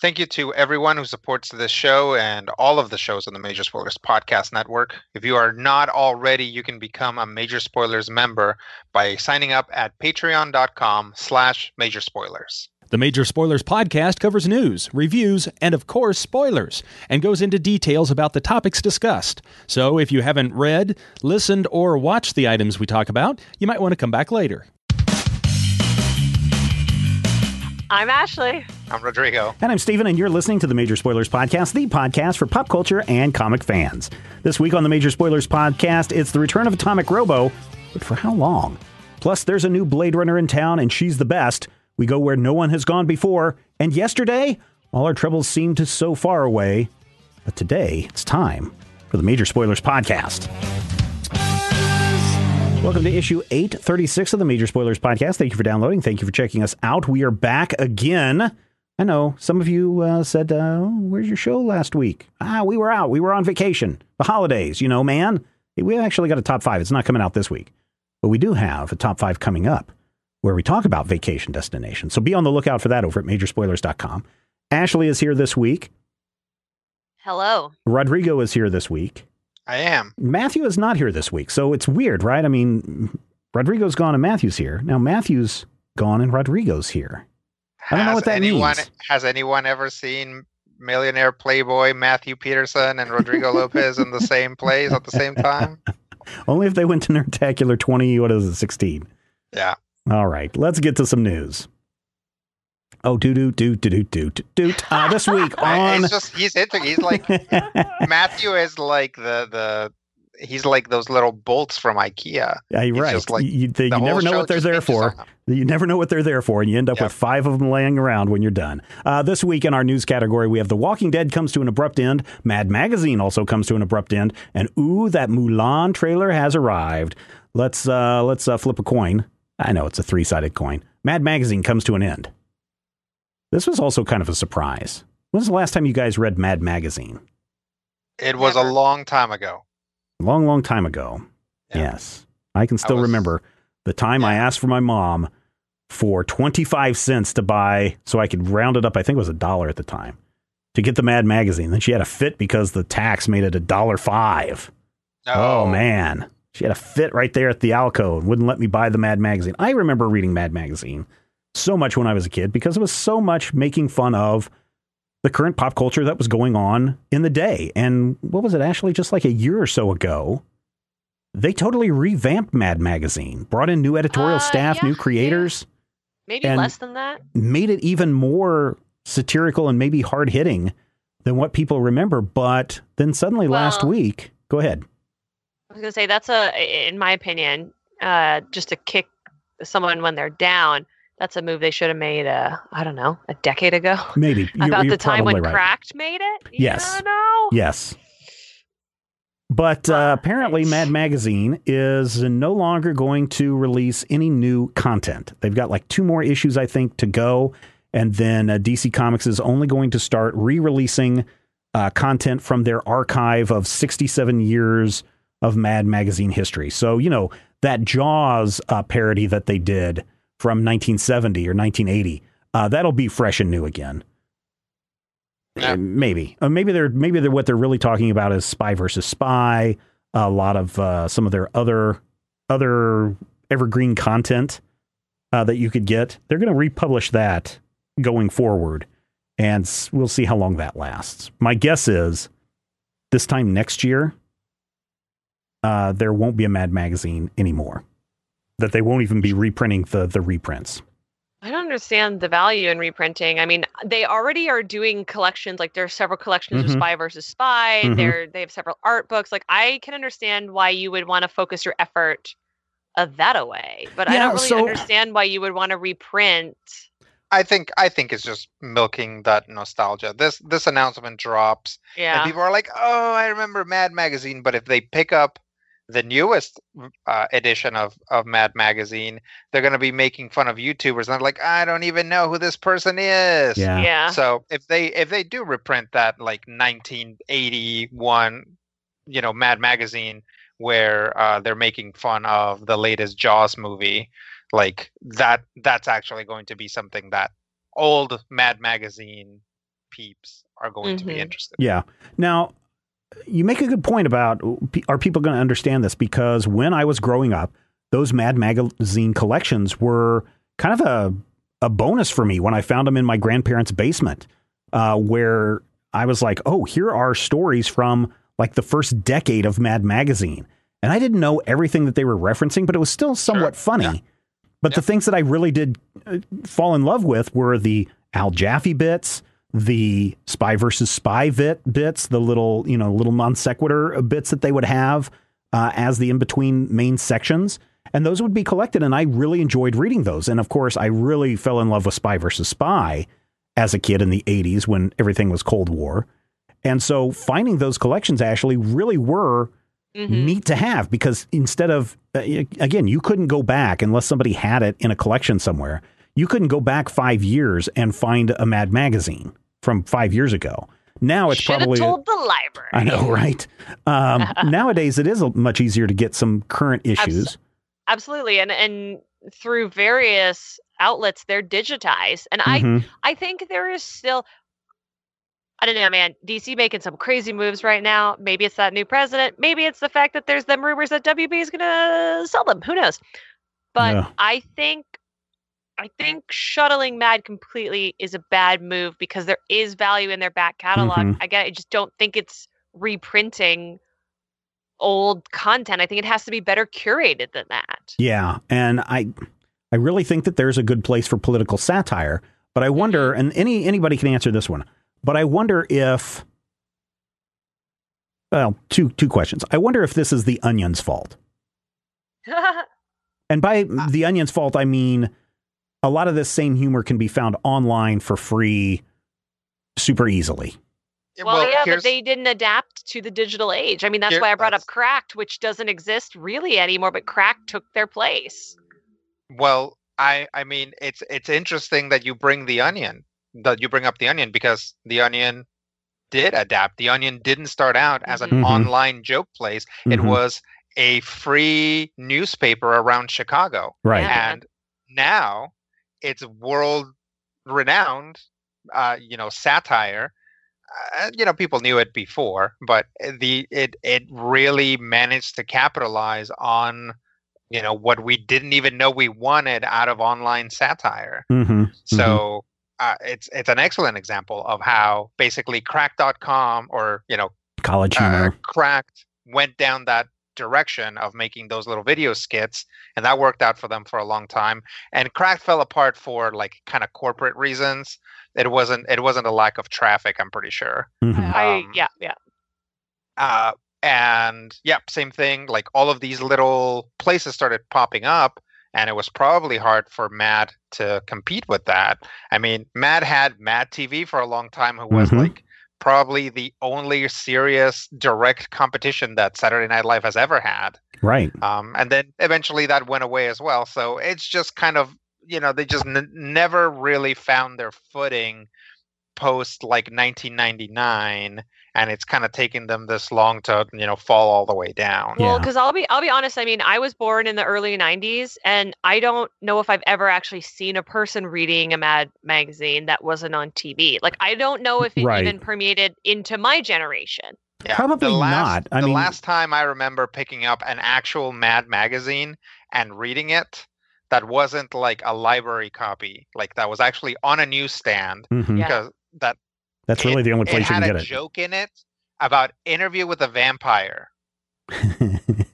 Thank you to everyone who supports this show and all of the shows on the Major Spoilers Podcast Network. If you are not already, you can become a Major Spoilers member by signing up at patreon.com slash major spoilers. The Major Spoilers podcast covers news, reviews, and of course, spoilers, and goes into details about the topics discussed. So if you haven't read, listened, or watched the items we talk about, you might want to come back later. I'm Ashley. I'm Rodrigo. And I'm Steven, and you're listening to the Major Spoilers Podcast, the podcast for pop culture and comic fans. This week on the Major Spoilers Podcast, it's the return of Atomic Robo, but for how long? Plus, there's a new Blade Runner in town, and she's the best. We go where no one has gone before. And yesterday, all our troubles seemed so far away. But today, it's time for the Major Spoilers Podcast. Welcome to issue 836 of the Major Spoilers Podcast. Thank you for downloading. Thank you for checking us out. We are back again. I know some of you uh, said, uh, Where's your show last week? Ah, we were out. We were on vacation. The holidays, you know, man. We actually got a top five. It's not coming out this week, but we do have a top five coming up where we talk about vacation destinations. So be on the lookout for that over at majorspoilers.com. Ashley is here this week. Hello. Rodrigo is here this week. I am. Matthew is not here this week, so it's weird, right? I mean, Rodrigo's gone and Matthew's here. Now Matthew's gone and Rodrigo's here. I don't know what that anyone, means. Has anyone ever seen millionaire playboy Matthew Peterson and Rodrigo Lopez in the same place at the same time? Only if they went to Nerdtacular 20, what is it, 16? Yeah. All right, let's get to some news. Oh, do do do do do do do. Uh, this week on He's just he's into he's like Matthew is like the the he's like those little bolts from IKEA. Yeah, you're He's right. just like- you you- they- the you never know what they're there for. You never know what they're there for, and you end up Yep. with five of them laying around when you're done. Uh, this week in our news category, we have The Walking Dead comes to an abrupt end. Mad Magazine also comes to an abrupt end, and ooh, that Mulan trailer has arrived. Let's uh, let's uh, flip a coin. I know it's a three sided coin. Mad Magazine comes to an end. This was also kind of a surprise. When was the last time you guys read Mad Magazine? It was Never. a long time ago. Long, long time ago. Yeah. Yes. I can still was- remember the time I asked for my mom for 25 cents to buy, so I could round it up. I think it was a dollar at the time to get the Mad magazine. Then she had a fit because the tax made it a dollar five. Oh, no. Oh, man. She had a fit right there at the Alco and wouldn't let me buy the Mad magazine. I remember reading Mad magazine so much when I was a kid because it was so much making fun of the current pop culture that was going on in the day. And what was it, Ashley? Just like a year or so ago, they totally revamped Mad Magazine, brought in new editorial Uh, staff, yeah, new creators, Maybe And- less than that. made it even more satirical and maybe hard hitting than what people remember. But then suddenly last week, go ahead. I was gonna say that's a, in my opinion, uh, just to kick someone when they're down. That's a move they should have made. Uh, I don't know, a decade ago. Maybe. You're, About you're the time when right. Cracked made it. Yes. Know? Yes. But uh, apparently, Mad Magazine is no longer going to release any new content. They've got like two more issues, I think, to go. And then uh, DC Comics is only going to start re releasing uh, content from their archive of 67 years of Mad Magazine history. So, you know, that Jaws uh, parody that they did from 1970 or 1980, uh, that'll be fresh and new again. Yeah. Uh, maybe, uh, maybe they're maybe they're what they're really talking about is spy versus spy. A lot of uh, some of their other other evergreen content uh, that you could get. They're going to republish that going forward, and we'll see how long that lasts. My guess is this time next year, uh, there won't be a Mad Magazine anymore. That they won't even be reprinting the the reprints. I don't understand the value in reprinting. I mean, they already are doing collections. Like there are several collections Mhm. of Spy versus Spy. Mhm. They're they have several art books. Like I can understand why you would want to focus your effort of that away, but I don't really so- understand why you would want to reprint. I think I think it's just milking that nostalgia. This this announcement drops, yeah. and people are like, "Oh, I remember Mad Magazine." But if they pick up the newest uh, edition of of Mad Magazine, they're going to be making fun of YouTubers, and they're like, "I don't even know who this person is." Yeah. yeah. So if they if they do reprint that like 1981, you know, Mad Magazine where uh, they're making fun of the latest Jaws movie, like that that's actually going to be something that old Mad Magazine peeps are going to be Mhm. interested. Yeah. Now, you make a good point about are people going to understand this? Because when I was growing up, those Mad Magazine collections were kind of a, a bonus for me when I found them in my grandparents' basement, uh, where I was like, oh, here are stories from like the first decade of Mad Magazine. And I didn't know everything that they were referencing, but it was still somewhat funny. Yeah. But the things that I really did uh, fall in love with were the Al Jaffee bits, the spy versus spy bit bits, the little you know little non sequitur bits that they would have uh, as the in between main sections, and those would be collected. And I really enjoyed reading those. And of course, I really fell in love with Spy versus Spy as a kid in the '80s when everything was Cold War. And so finding those collections actually really were Mhm. neat to have because instead of uh, again you couldn't go back unless somebody had it in a collection somewhere you couldn't go back five years and find a mad magazine from five years ago now it's Should have probably told the library. i know right um, nowadays it is much easier to get some current issues Absolutely, and and through various outlets, they're digitized, and I Mhm. I think there is still. I don't know, man. DC making some crazy moves right now. Maybe it's that new president. Maybe it's the fact that there's them rumors that WB is gonna sell them. Who knows? But Yeah. I think, I think shuttling Mad completely is a bad move because there is value in their back catalog. Mhm. I get. I just don't think it's reprinting old content. I think it has to be better curated than that. Yeah, and I I really think that there's a good place for political satire, but I wonder and any anybody can answer this one. But I wonder if well, two two questions. I wonder if this is the onion's fault. And by the onion's fault I mean a lot of this same humor can be found online for free super easily. Well, yeah, but they didn't adapt to the digital age. I mean, that's Here- why I brought up Cracked, which doesn't exist really anymore, but Cracked took their place. Well, I I mean it's it's interesting that you bring the onion that you bring up the onion because the onion did adapt. The onion didn't start out as an Mhm. online joke place. It Mhm. was a free newspaper around Chicago. Right. Yeah. And now it's world renowned uh, you know, satire. Uh, you know, people knew it before, but the it it really managed to capitalize on you know what we didn't even know we wanted out of online satire. Mm-hmm. So uh, it's it's an excellent example of how basically crack.com or you know college uh, humor. cracked went down that direction of making those little video skits and that worked out for them for a long time and cracked fell apart for like kind of corporate reasons it wasn't it wasn't a lack of traffic i'm pretty sure Mhm. I Um, yeah yeah. uh, and yep, same thing. Like all of these little places started popping up, and it was probably hard for Mad to compete with that. I mean, Mad had Mad TV for a long time, who was Mhm. like probably the only serious direct competition that Saturday Night Live has ever had. Right. Um, and then eventually that went away as well. So it's just kind of you know they just n- never really found their footing post like 1999 and it's kind of taken them this long to you know fall all the way down Well, Yeah. because I'll be I'll be honest. I mean, I was born in the early '90s, and I don't know if I've ever actually seen a person reading a Mad magazine that wasn't on TV. Like, I don't know if it Right. even permeated into my generation. Yeah, Probably the last, not. I the mean- last time I remember picking up an actual Mad magazine and reading it, that wasn't like a library copy, like that was actually on a newsstand Mhm. Yeah. because that That's really it- the only place you can get it. had a joke in it about interview with a vampire.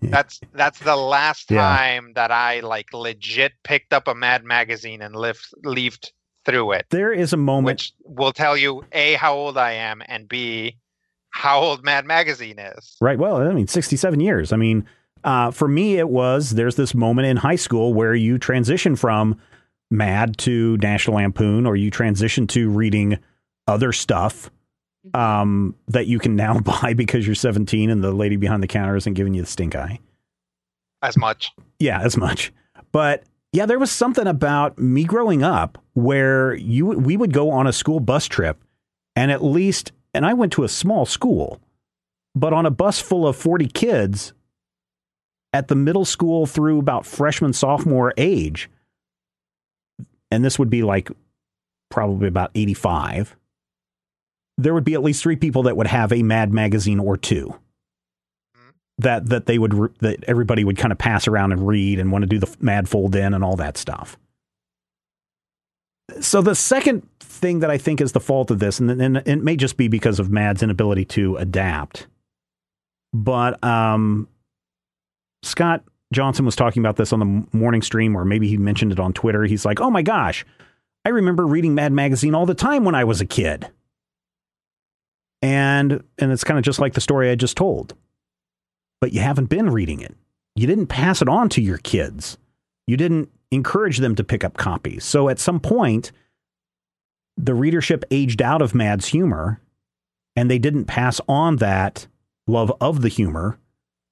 That's that's the last Yeah. time that I like legit picked up a Mad magazine and lived leafed through it, there is a moment. which will tell you a how old I am and b how old Mad magazine is. Right. Well, I mean, 67 years. I mean, uh, for me, it was there's this moment in high school where you transition from Mad to National Lampoon, or you transition to reading other stuff um, that you can now buy because you're 17 and the lady behind the counter isn't giving you the stink eye. As much. Yeah, as much. But yeah, there was something about me growing up where you we would go on a school bus trip and at least and I went to a small school, but on a bus full of 40 kids at the middle school through about freshman sophomore age and this would be like probably about 85 there would be at least 3 people that would have a mad magazine or two that that they would re- that everybody would kind of pass around and read and want to do the mad fold in and all that stuff. So the second thing that I think is the fault of this, and, and it may just be because of Mad's inability to adapt, but um, Scott Johnson was talking about this on the morning stream, or maybe he mentioned it on Twitter. He's like, "Oh my gosh, I remember reading Mad Magazine all the time when I was a kid," and and it's kind of just like the story I just told but you haven't been reading it. You didn't pass it on to your kids. You didn't encourage them to pick up copies. So at some point, the readership aged out of Mad's humor and they didn't pass on that love of the humor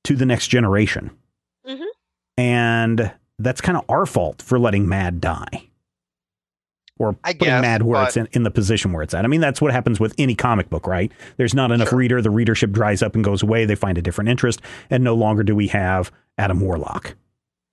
to the next generation. Mhm. And that's kind of our fault for letting Mad die. Or I putting guess, Mad where it's in, in the position where it's at. I mean, that's what happens with any comic book, right? There's not enough Sure. reader. The readership dries up and goes away. They find a different interest. And no longer do we have Adam Warlock.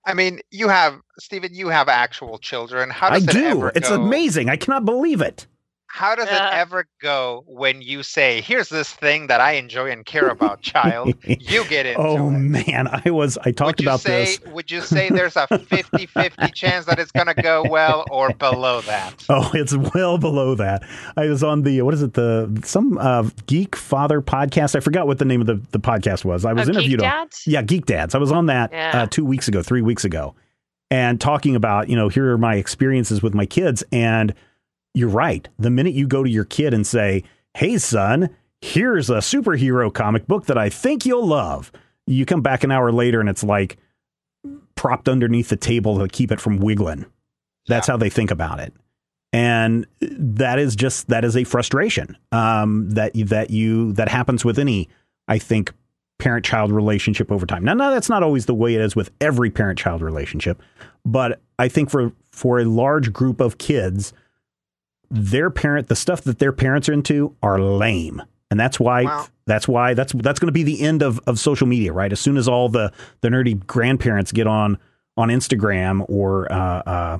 I mean, you have Stephen. You have actual children. How I does it do. It's go- amazing. I cannot believe it. How does Yeah. it ever go when you say, "Here's this thing that I enjoy and care about, child"? You get into oh it. man, I was I talked would you about say, this. Would you say there's a 50-50 chance that it's going to go well or below that? Oh, it's well below that. I was on the what is it the some uh, Geek Father podcast. I forgot what the name of the, the podcast was. I was Oh, Geek interviewed on Dads? yeah Geek Dads. I was on that Yeah. uh, two weeks ago, three weeks ago, and talking about you know here are my experiences with my kids. And you're right. The minute you go to your kid and say, "Hey son, here's a superhero comic book that I think you'll love," you come back an hour later and it's like propped underneath the table to keep it from wiggling. That's how they think about it. And that is just that is a frustration um, that you, that you that happens with any I think parent child relationship over time. Now, now that's not always the way it is with every parent child relationship, but I think for for a large group of kids, their parent the stuff that their parents are into are lame, and that's why Wow. that's why that's that's going to be the end of of social media, right? As soon as all the the nerdy grandparents get on on Instagram or uh, uh,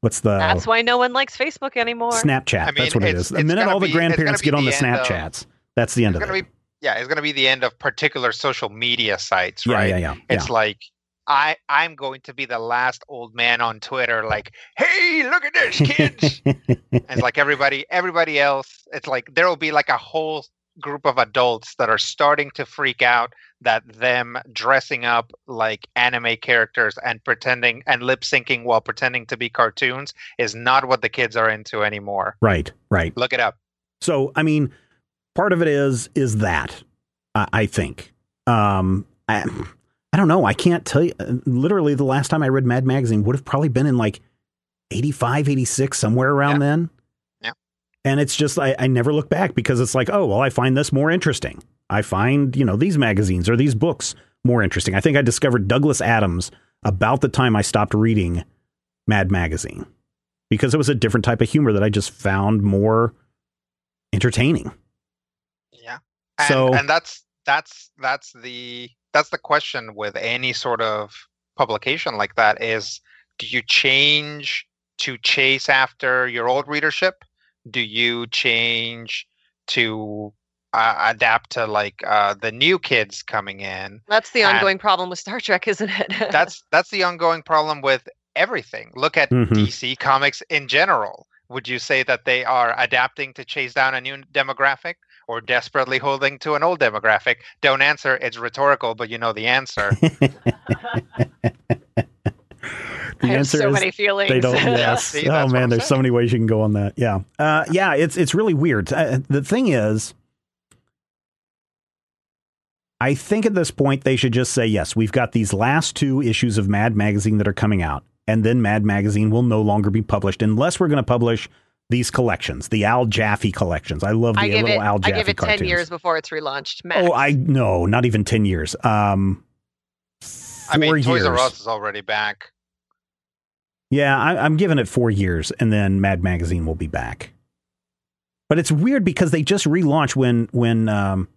what's the That's why no one likes Facebook anymore. Snapchat. I mean, that's what it's- is. The minute all the be- grandparents get on the, the end of- Snapchats, that's the end of it. be yeah, it's going to be the end of particular social media sites, yeah, right? yeah, yeah, It's like I I'm going to be the last old man on Twitter like, "Hey, look at this, kids." and it's like everybody everybody else it's like there will be like a whole group of adults that are starting to freak out that them dressing up like anime characters and pretending and lip syncing while pretending to be cartoons is not what the kids are into anymore right, right. look it up So, I mean, part of it is is that I I think. Um, I, I don't know. I can't tell you. uh, Literally, the last time I read Mad Magazine would have probably been in like 85, 86, somewhere around Yeah. then. Yeah. And it's just I, I never look back because it's like, oh well, I find this more interesting. I find you know these magazines or these books more interesting. I think I discovered Douglas Adams about the time I stopped reading Mad Magazine because it was a different type of humor that I just found more entertaining. yeah and, So- and that's that's that's the that's the question with any sort of publication like that is do you change to chase after your old readership do you change to uh, adapt to like uh, the new kids coming in That's the And- ongoing problem with Star Trek, isn't it? that's that's the ongoing problem with everything. Look at Mhm. DC Comics in general. Would you say that they are adapting to chase down a new demographic or desperately holding to an old demographic? Don't answer. It's rhetorical, but you know the answer. The I have answer so is many feelings. They don't. Yes. see, oh man, I'm there's so many ways you can go on that. Yeah. Uh, yeah. It's it's really weird. Uh, the thing is, I think at this point they should just say yes. We've got these last two issues of Mad Magazine that are coming out, and then Mad Magazine will no longer be published unless we're going to publish these collections, the Al Jaffee collections. I love the I give little it. Al I give it ten cartoons. years before it's relaunched. Max. Oh, I no, not even ten years. Um, I mean, four Toys R. Us is already back. Yeah, I, I'm giving it four years, and then Mad Magazine will be back. But it's weird because they just relaunched when when um,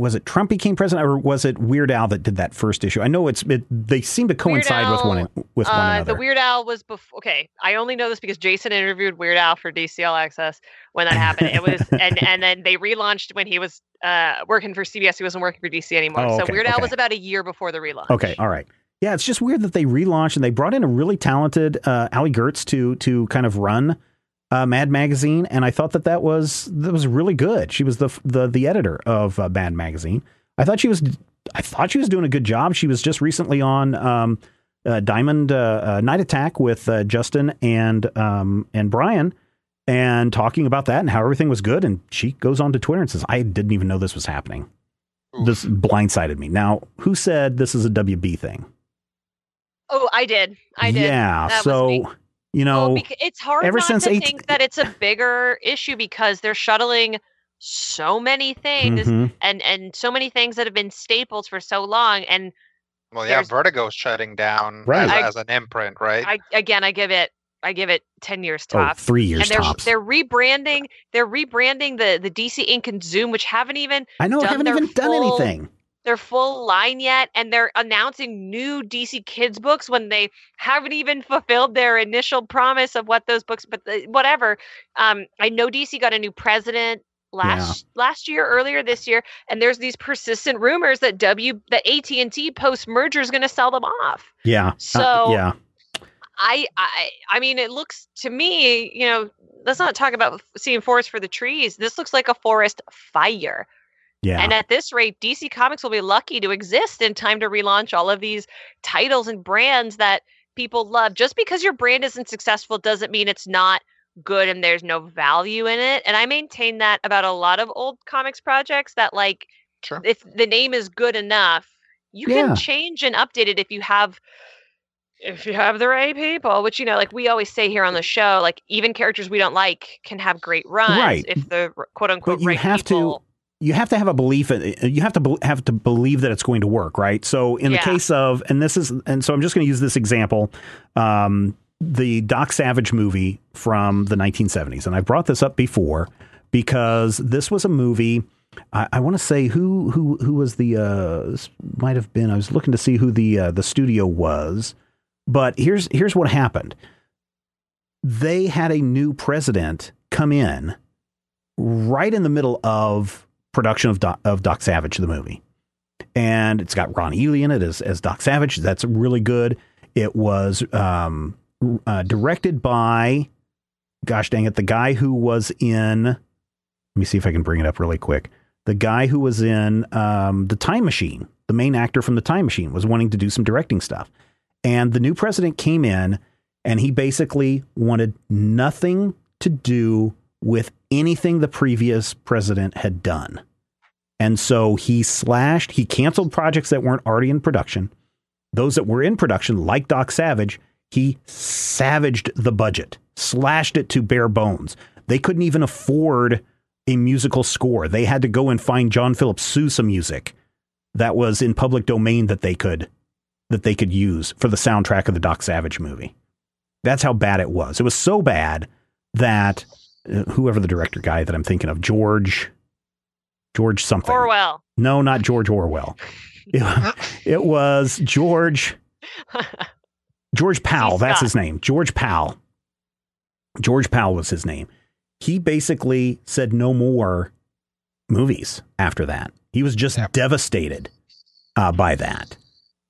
was it Trump became president, or was it Weird Al that did that first issue? I know it's it, they seem to coincide with one Al, with one uh, another. the Weird Al was before. Okay, I only know this because Jason interviewed Weird Al for DC All Access when that happened. It was and and then they relaunched when he was uh, working for CBS. He wasn't working for DC anymore. Oh, so okay, Weird Al okay. was about a year before the relaunch. Okay, all right. Yeah, it's just weird that they relaunched and they brought in a really talented uh, Allie Goertz to to kind of run uh, Mad Magazine, and I thought that that was that was really good. She was the the the editor of uh, Mad Magazine. I thought she was I thought she was doing a good job. She was just recently on um, uh, Diamond uh, uh, Night Attack with uh, Justin and um, and Brian. And talking about that and how everything was good, and she goes on to Twitter and says, "I didn't even know this was happening. Oof. This blindsided me." Now, who said this is a WB thing? Oh, I did. I did. Yeah. That was so me. You know, Well, it's hard ever not since to eight- think that it's a bigger issue because they're shuttling so many things mhm. and and so many things that have been staples for so long. And Well, yeah, There's- Vertigo's shutting down Right. as, I- as an imprint, right? I again, I give it, I give it ten years oh, tops. three years and they're tops. they're rebranding they're rebranding the the DC Ink and Zoom, which haven't even I know, done haven't their even done anything. Their full line yet, and they're announcing new DC Kids books when they haven't even fulfilled their initial promise of what those books. But the, whatever. Um, I know DC got a new president last last year, earlier this year, and there's these persistent rumors that W that AT and T post merger is going to sell them off. Yeah. Uh, So- yeah. I, I I mean, it looks to me, you know, let's not talk about seeing forest for the trees. This looks like a forest fire. Yeah. And at this rate, DC Comics will be lucky to exist in time to relaunch all of these titles and brands that people love. Just because your brand isn't successful doesn't mean it's not good and there's no value in it. And I maintain that about a lot of old comics projects that like Sure. if the name is good enough, you Yeah. can change and update it if you have if you have the right people, which you know, like we always say here on the show, like even characters we don't like can have great runs Right. if the quote unquote you right have to- people. You have to have a belief in, you have to be- have to believe that it's going to work right so in Yeah. the case of and this is and so i'm just going to use this example um, the doc savage movie from the 1970s and i've brought this up before because this was a movie i, I want to say who who who was the uh might have been i was looking to see who the uh, the studio was but here's here's what happened they had a new president come in right in the middle of production of Doc, of Doc Savage, the movie. And it's got Ron Ely in it as, as Doc Savage. That's really good. It was um, uh, directed by, gosh dang it, the guy who was in, let me see if I can bring it up really quick. The guy who was in um, The Time Machine, the main actor from The Time Machine, was wanting to do some directing stuff. And the new president came in and he basically wanted nothing to do with anything the previous president had done. And so he slashed, he canceled projects that weren't already in production. Those that were in production, like Doc Savage, he savaged the budget, slashed it to bare bones. They couldn't even afford a musical score. They had to go and find John Philip Sousa music that was in public domain that they could that they could use for the soundtrack of the Doc Savage movie. That's how bad it was. It was so bad that whoever the director guy that I'm thinking of, George, George something. Orwell. No, not George Orwell. It, it was George George Powell. That's his name. George Powell. George Powell was his name. He basically said no more movies after that. He was just Yep. devastated uh, by that.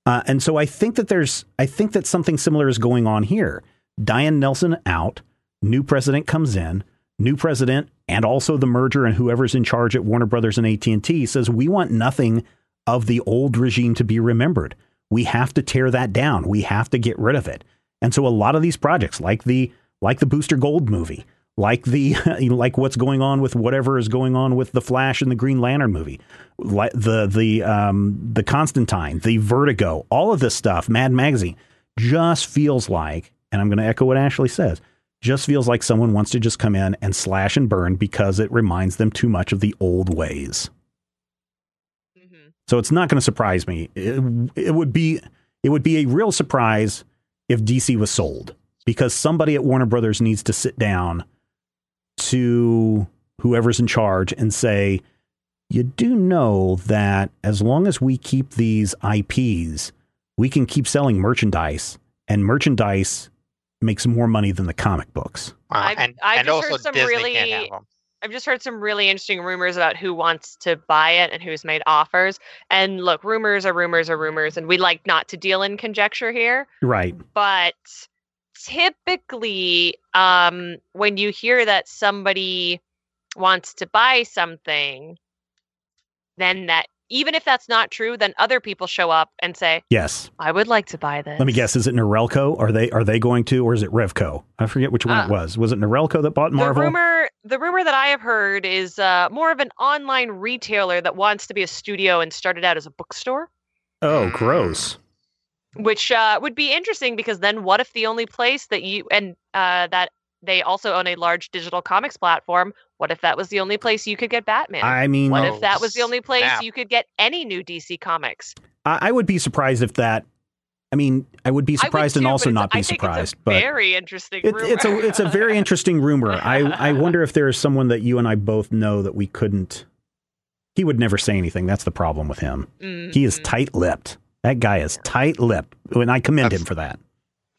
Uh, and so I think that there's, I think that something similar is going on here. Diane Nelson out, new president comes in, new president, and also the merger and whoever's in charge at Warner Brothers and AT and T says we want nothing of the old regime to be remembered. We have to tear that down. We have to get rid of it. And so a lot of these projects, like the like the Booster Gold movie, like the like what's going on with whatever is going on with the Flash and the Green Lantern movie, like the the um, the Constantine, the Vertigo, all of this stuff, Mad Magazine, just feels like, and I'm going to echo what Ashley says, just feels like someone wants to just come in and slash and burn because it reminds them too much of the old ways. Mm-hmm. So it's not going to surprise me. It, it would be it would be a real surprise if DC was sold because somebody at Warner Brothers needs to sit down to whoever's in charge and say, you do know that as long as we keep these IPs, we can keep selling merchandise, and merchandise makes more money than the comic books. Wow. I've- and I've and just also heard some Disney really- can't have 'em. I've just heard some really interesting rumors about who wants to buy it and who's made offers. And look, rumors are rumors are rumors, and we like not to deal in conjecture here. Right. But typically, um, when you hear that somebody wants to buy something, then that even if that's not true, then other people show up and say, Yes. "I would like to buy this." Let me guess. Is it Norelco? Are they are they going to, or is it Revco? I forget which one Uh, it was. Was it Norelco that bought Marvel? The rumor, the rumor that I have heard is uh, more of an online retailer that wants to be a studio and started out as a bookstore, oh, gross. which uh, would be interesting because then what if the only place that you and uh, that they also own a large digital comics platform? What if that was the only place you could get Batman? I mean, what Oh, if that was the only place snap. you could get any new DC comics? I, I would be surprised if that. I mean, I would be I would surprised and also not be I think surprised. It's a but very interesting. it, rumor. it's a it's a very interesting rumor. I I wonder if there is someone that you and I both know that we couldn't. He would never say anything. That's the problem with him. He is Mhm. tight lipped. That guy is tight lipped, and I commend That's- him for that.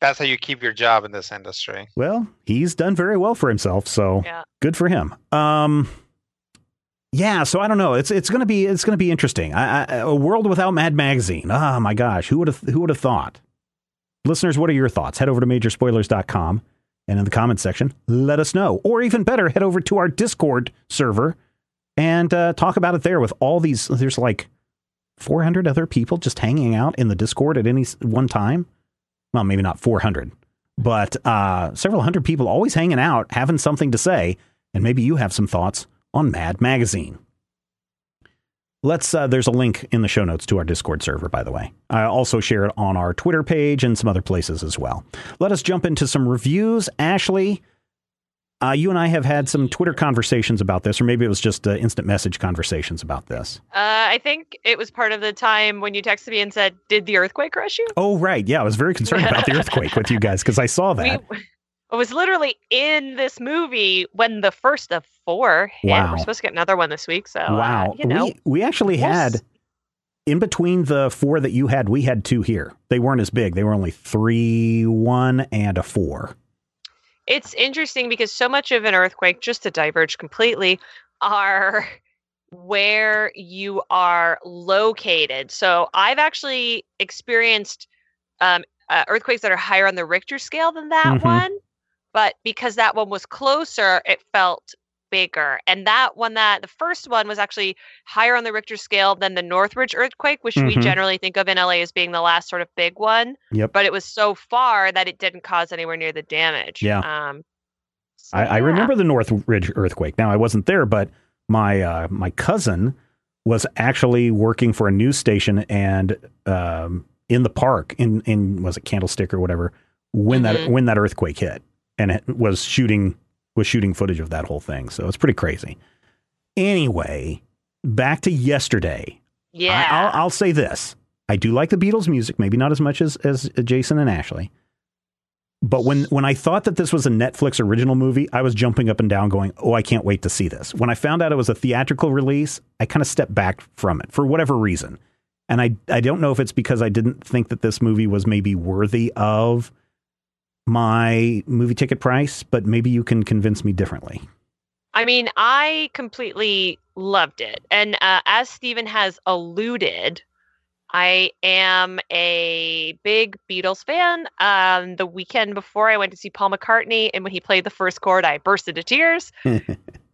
That's how you keep your job in this industry. Well, he's done very well for himself, so Yeah. good for him. Um, yeah, so I don't know. It's it's gonna be it's gonna be interesting. I, I, a world without Mad Magazine. Oh my gosh, who would have who would have thought? Listeners, what are your thoughts? Head over to majorspoilers.com and in the comments section, let us know. Or even better, head over to our Discord server and uh, talk about it there with all these. There's like 400 other people just hanging out in the Discord at any one time. Well, maybe not 400, but uh, several hundred people always hanging out, having something to say, and maybe you have some thoughts on Mad Magazine. Let's. Uh, there's a link in the show notes to our Discord server, by the way. I also share it on our Twitter page and some other places as well. Let us jump into some reviews. Ashley, uh, you and I have had some Twitter conversations about this, or maybe it was just uh, instant message conversations about this. Uh, I think it was part of the time when you texted me and said, "Did the earthquake crush you?" Oh, right. Yeah, I was very concerned about the earthquake with you guys because I saw that. We, I was literally in this movie when the first of four hit. Wow. We're supposed to get another one this week, so uh, wow. you know, we, we actually we'll had s- in between the four that you had, we had two here. They weren't as big. They were only three, one, and a four. It's interesting because so much of an earthquake, just to diverge completely, are where you are located. So I've actually experienced um, uh, earthquakes that are higher on the Richter scale than that Mhm. one, but because that one was closer, it felt bigger. And that one, that the first one was actually higher on the Richter scale than the Northridge earthquake, which we Mhm. generally think of in LA as being the last sort of big one. Yep. But it was so far that it didn't cause anywhere near the damage. Yeah. Um, so, I, I remember the Northridge earthquake. Now I wasn't there, but my uh, my cousin was actually working for a news station and um, in the park in in was it Candlestick or whatever when that Mhm. when that earthquake hit and it was shooting was shooting footage of that whole thing. So it's pretty crazy. Anyway, back to yesterday. Yeah. I, I'll, I'll say this: I do like the Beatles' music, maybe not as much as as Jason and Ashley. But when when I thought that this was a Netflix original movie, I was jumping up and down, going, "Oh, I can't wait to see this." When I found out it was a theatrical release, I kind of stepped back from it for whatever reason, and I I don't know if it's because I didn't think that this movie was maybe worthy of my movie ticket price, but maybe you can convince me differently. I mean, I completely loved it. And uh, as Stephen has alluded, I am a big Beatles fan. Um, the weekend before I went to see Paul McCartney, and when he played the first chord, I burst into tears.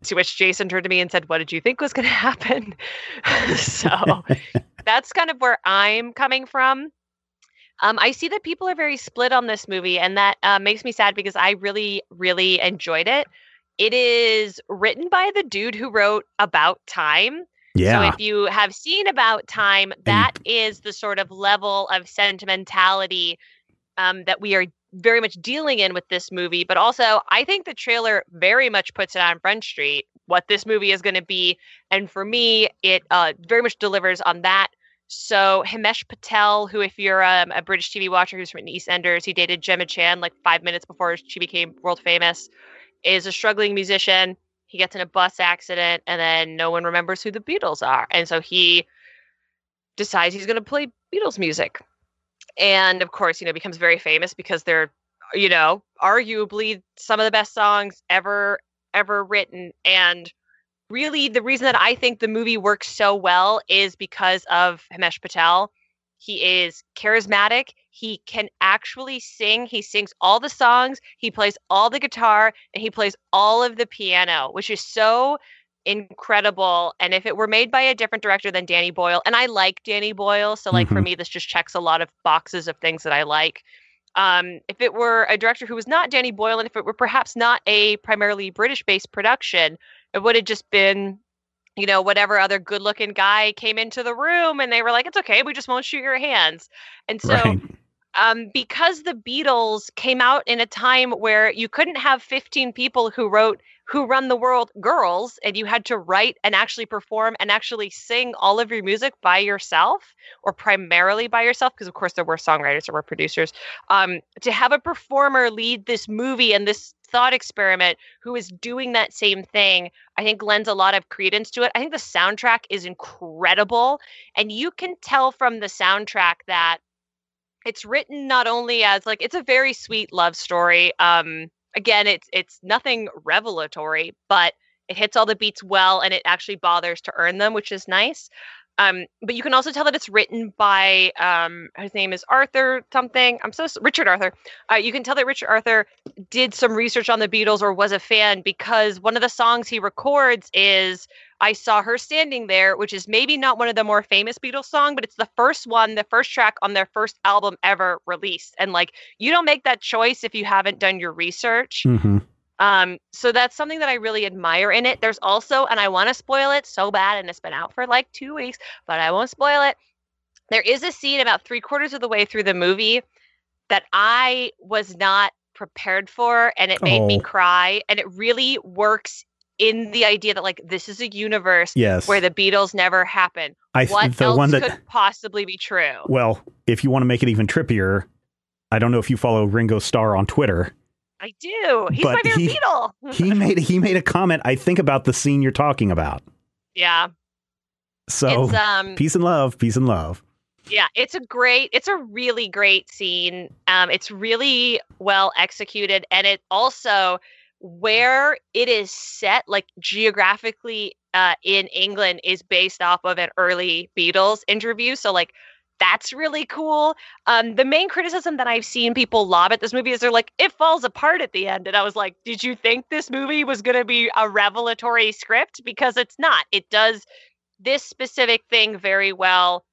to which Jason turned to me and said, What did you think was going to happen? so that's kind of where I'm coming from. Um, I see that people are very split on this movie, and that uh, makes me sad because I really, really enjoyed it. It is written by the dude who wrote About Time. Yeah. So if you have seen About Time, that is the sort of level of sentimentality um, that we are very much dealing in with this movie. But also, I think the trailer very much puts it on Front Street what this movie is going to be, and for me, it uh, very much delivers on that. So Himesh Patel, who, if you're um, a British TV watcher who's written EastEnders, he dated Gemma Chan like five minutes before she became world famous, is a struggling musician. He gets in a bus accident, and then no one remembers who the Beatles are, and so he decides he's going to play Beatles music. And of course, you know, becomes very famous because they're, you know, arguably some of the best songs ever ever written. And really, the reason that I think the movie works so well is because of Himesh Patel. He is charismatic. He can actually sing. He sings all the songs. He plays all the guitar and he plays all of the piano, which is so incredible. And if it were made by a different director than Danny Boyle, and I like Danny Boyle, so like mm-hmm. for me, this just checks a lot of boxes of things that I like. Um, if it were a director who was not Danny Boyle, and if it were perhaps not a primarily British based production, it would have just been, you know, whatever other good looking guy came into the room and they were like, it's okay, we just won't shoot your hands. And so. Right. Um, because the Beatles came out in a time where you couldn't have 15 people who wrote who run the world girls and you had to write and actually perform and actually sing all of your music by yourself or primarily by yourself because of course there were songwriters there were producers um, to have a performer lead this movie and this thought experiment who is doing that same thing i think lends a lot of credence to it. I think the soundtrack is incredible and you can tell from the soundtrack that it's written not only as like it's a very sweet love story um again, it's it's nothing revelatory, but it hits all the beats well and it actually bothers to earn them, which is nice. Um, but you can also tell that it's written by um, his name is Arthur something. I'm so Richard Arthur. Uh, you can tell that Richard Arthur did some research on the Beatles or was a fan because one of the songs he records is "I Saw Her Standing There," which is maybe not one of the more famous Beatles song, but it's the first one, the first track on their first album ever released. And like, you don't make that choice if you haven't done your research. Mm-hmm. Um, so that's something that I really admire in it. There's also, and I want to spoil it so bad, and it's been out for like two weeks, but I won't spoil it. There is a scene about three quarters of the way through the movie that I was not prepared for, and it made oh. me cry. And it really works in the idea that like this is a universe yes. where the Beatles never happen. I, what the else one that, could possibly be true? Well, if you want to make it even trippier, I don't know if you follow Ringo Starr on Twitter. I do. He's but my favorite he, Beatle. he made he made a comment. I think about the scene you're talking about. Yeah. So um, peace and love, peace and love. Yeah, it's a great, it's a really great scene. Um, it's really well executed, and it also where it is set, like geographically uh, in England, is based off of an early Beatles interview. So like that's really cool. Um, the main criticism that I've seen people lob at this movie is they're like, it falls apart at the end. And I was like, did you think this movie was going to be a revelatory script? Because it's not. It does this specific thing very well.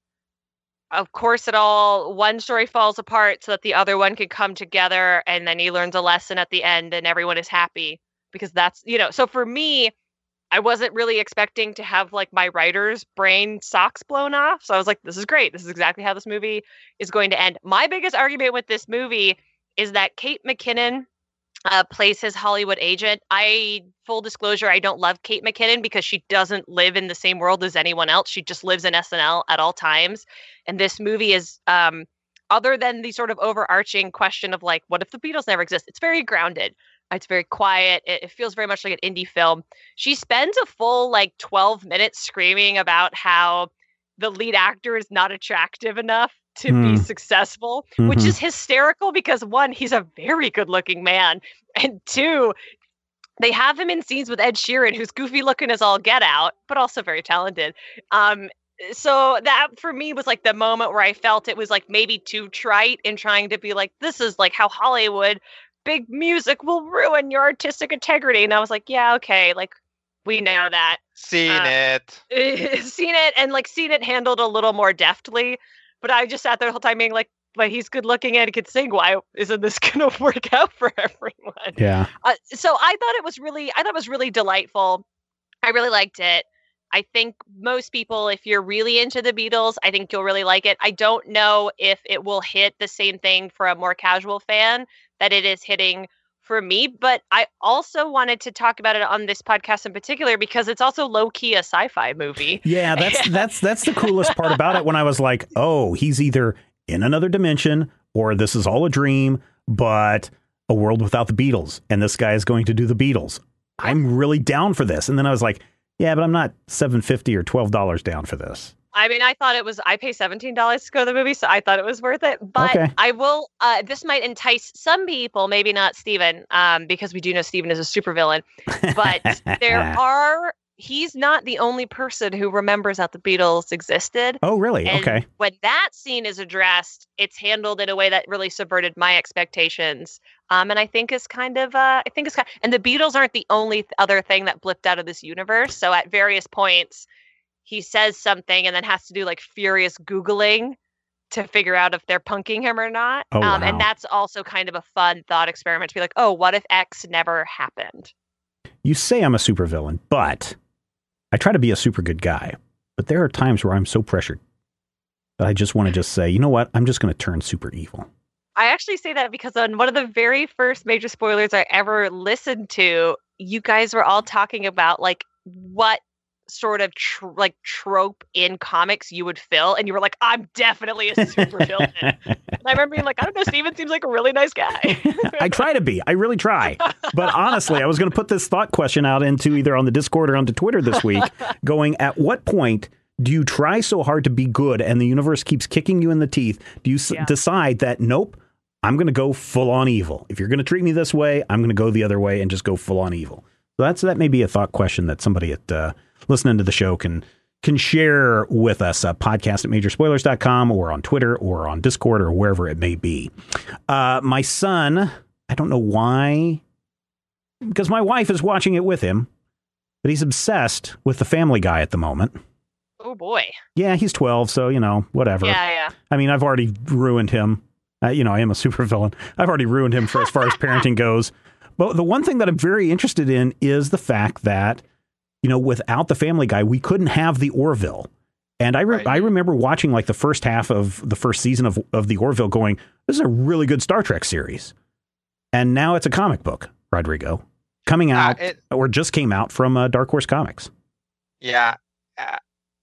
Of course, it all one story falls apart so that the other one can come together, and then he learns a lesson at the end, and everyone is happy because that's you know. So for me, I wasn't really expecting to have like my writer's brain socks blown off. So I was like, this is great. This is exactly how this movie is going to end. My biggest argument with this movie is that Kate McKinnon uh, plays his Hollywood agent. I, full disclosure, I don't love Kate McKinnon because she doesn't live in the same world as anyone else. She just lives in SNL at all times. And this movie is, um, other than the sort of overarching question of like, what if the Beatles never exist? It's very grounded. It's very quiet. It, it, feels very much like an indie film. She spends a full like 12 minutes screaming about how the lead actor is not attractive enough to mm. be hmm. successful, mm-hmm. which is hysterical because one, he's a very good looking man. And two, they have him in scenes with Ed Sheeran, who's goofy looking as all get out, but also very talented. Um, so that for me was like the moment where I felt it was like maybe too trite in trying to be like, this is like how Hollywood big music will ruin your artistic integrity. And I was like, yeah, okay, like we know that. Seen Uh, it. seen it and like seen it handled a little more deftly. But I just sat there the whole time being like, but he's good looking and he could sing. Why isn't this gonna work out for everyone? Yeah. Uh, so I thought it was really, I thought it was really delightful. I really liked it. I think most people, if you're really into the Beatles, I think you'll really like it. I don't know if it will hit the same thing for a more casual fan that it is hitting for me, but I also wanted to talk about it on this podcast in particular because it's also low key a sci-fi movie. Yeah, that's that's that's the coolest part about it when I was like, "Oh, he's either in another dimension or this is all a dream, but a world without the Beatles and this guy is going to do the Beatles." I'm really down for this. And then I was like, "Yeah, but I'm not 750 or $12 down for this." I mean, I thought it was. I pay seventeen dollars to go to the movie, so I thought it was worth it. But Okay. I will. Uh, this might entice some people, maybe not Steven, um, because we do know Steven is a supervillain. But there are. He's not the only person who remembers that the Beatles existed. Oh, really? And okay. when that scene is addressed, it's handled in a way that really subverted my expectations. Um, and I think is kind of, uh, I think it's kind, and the Beatles aren't the only th- other thing that blipped out of this universe. So at various points, he says something and then has to do like furious googling to figure out if they're punking him or not. Oh, um, wow. And that's also kind of a fun thought experiment to be like, oh, what if X never happened? You say I'm a supervillain, but I try to be a super good guy. But there are times where I'm so pressured that I just want to just say, "You know what? I'm just going to turn super evil." I actually say that because on one of the very first major spoilers I ever listened to, you guys were all talking about like what sort of tr- like trope in comics you would fill, and you were like, "I'm definitely a super villain." And I remember being like, "I don't know, Steven seems like a really nice guy." I try to be. I really try. But honestly, I was going to put this thought question out into either on the Discord or onto Twitter this week, going, at what point do you try so hard to be good and the universe keeps kicking you in the teeth? Do you s- Yeah. decide that, nope, I'm going to go full on evil? If you're going to treat me this way, I'm going to go the other way and just go full on evil. So that's that may be a thought question that somebody at uh, listening to the show can can share with us. Uh, podcast at majorspoilers.com or on Twitter or on Discord or wherever it may be. Uh, my son, I don't know why, because my wife is watching it with him, but he's obsessed with the Family Guy at the moment. oh boy. Yeah, he's 12, so, you know, whatever. Yeah, yeah. I mean, I've already ruined him. Uh, you know, I am a supervillain. I've already ruined him for as far as parenting goes. But the one thing that I'm very interested in is the fact that, you know, without the Family Guy, we couldn't have the Orville. And I re- Right. I remember watching like the first half of the first season of of the Orville, going, "This is a really good Star Trek series." And now it's a comic book, Rodrigo, coming Uh, out it, or just came out from uh, Dark Horse Comics. Yeah, uh,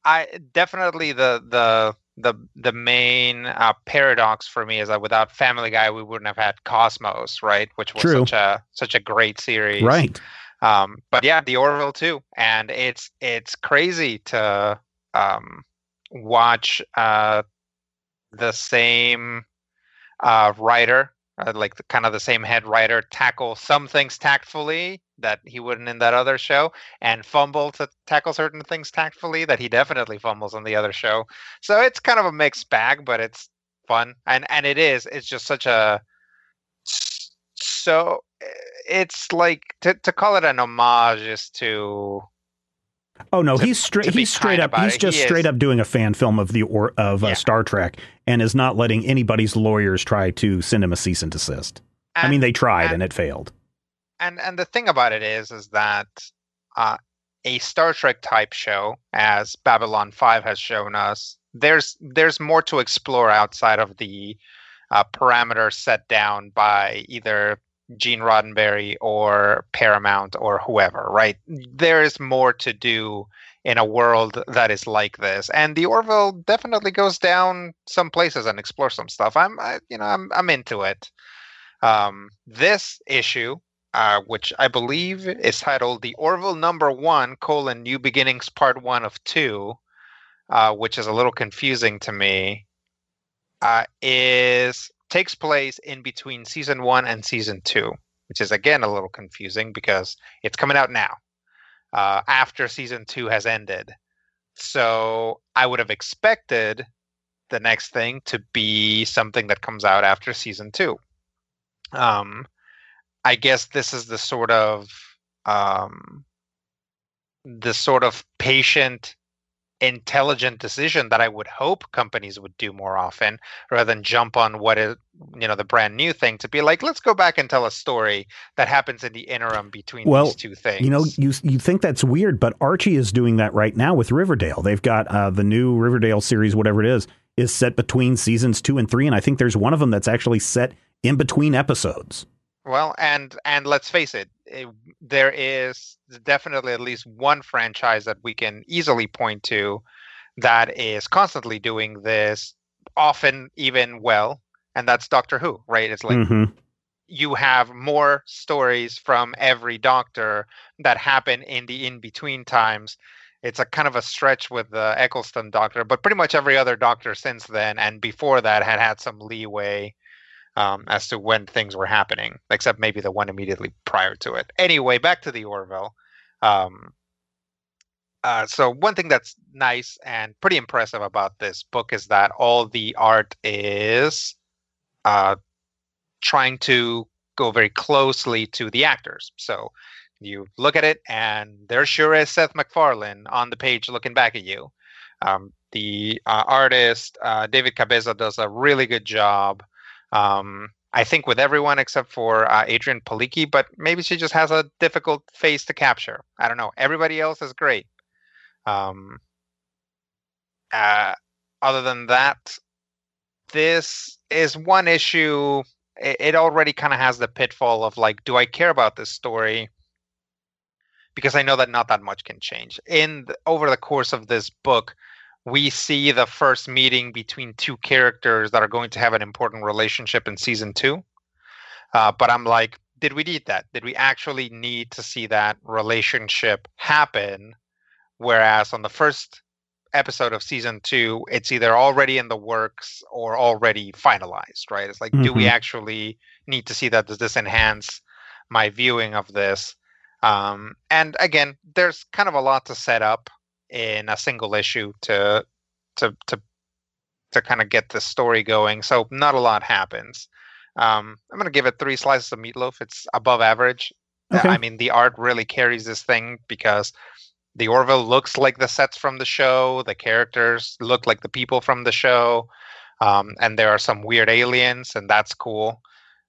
I definitely the the the the main uh, paradox for me is that without Family Guy, we wouldn't have had Cosmos, right? Which was True. such a such a great series, Right. Um, but yeah, the Orville too, and it's it's crazy to um, watch uh, the same uh, writer, uh, like the, kind of the same head writer, tackle some things tactfully that he wouldn't in that other show, and fumble to tackle certain things tactfully that he definitely fumbles on the other show. So it's kind of a mixed bag, but it's fun, and and it is. It's just such a so eh, it's like to to call it an homage is to Oh no, to- he's straight. He's straight up. He's just He straight up doing a fan film of the or of uh, Yeah. Star Trek, and is not letting anybody's lawyers try to send him a cease and desist. I mean, they tried and- and it failed. and and the thing about it is is that uh, a Star Trek type show, as Babylon Five has shown us, there's there's more to explore outside of the uh, parameters set down by either Gene Roddenberry or Paramount or whoever. Right? There is more to do in a world that is like this, and the Orville definitely goes down some places and explores some stuff. I'm I, you know I'm I'm into it. Um, this issue uh, which I believe is titled "The Orville Number One: colon New Beginnings Part One of Two, uh, which is a little confusing to me. Uh, is takes place in between season one and season two, which is again a little confusing because it's coming out now, uh, after season two has ended. So I would have expected the next thing to be something that comes out after season two. Um, I guess this is the sort of um, the sort of patient intelligent decision that I would hope companies would do more often rather than jump on what is you know the brand new thing to be like let's go back and tell a story that happens in the interim between well, these two things. You know, you you think that's weird, but Archie is doing that right now with Riverdale. They've got uh, the new Riverdale series, whatever it is, is set between seasons two and three, and I think there's one of them that's actually set in between episodes. Well, and and let's face it, it, there is definitely at least one franchise that we can easily point to that is constantly doing this, often even well, and that's Doctor Who, right? It's like Mhm. you have more stories from every Doctor that happen in the in between times. It's a kind of a stretch with the Eccleston Doctor, but pretty much every other Doctor since then and before that had had some leeway um, as to when things were happening, except maybe the one immediately prior to it. Anyway, back to the Orville. Um, uh, so one thing that's nice and pretty impressive about this book is that all the art is uh, trying to go very closely to the actors. So you look at it, and there sure is Seth MacFarlane on the page looking back at you. Um, the uh, artist uh, David Cabeza does a really good job. Um, I think with everyone except for uh, Adrianne Palicki, but maybe she just has a difficult face to capture. I don't know. Everybody else is great. Um, uh, other than that, this is one issue. It, it already kind of has the pitfall of like, do I care about this story? Because I know that not that much can change. In the, over the course of this book, we see the first meeting between two characters that are going to have an important relationship in season two. Uh, but I'm like, did we need that? Did we actually need to see that relationship happen? Whereas on the first episode of season two, it's either already in the works or already finalized, right? It's like, do we Mhm. actually need to see that? Does this enhance my viewing of this? Um, and again, there's kind of a lot to set up in a single issue to to to to kind of get the story going. So not a lot happens. Um, I'm gonna give it three slices of meatloaf. It's above average. Uh, Okay. I mean, the art really carries this thing because the Orville looks like the sets from the show. The characters look like the people from the show, um, and there are some weird aliens, and that's cool.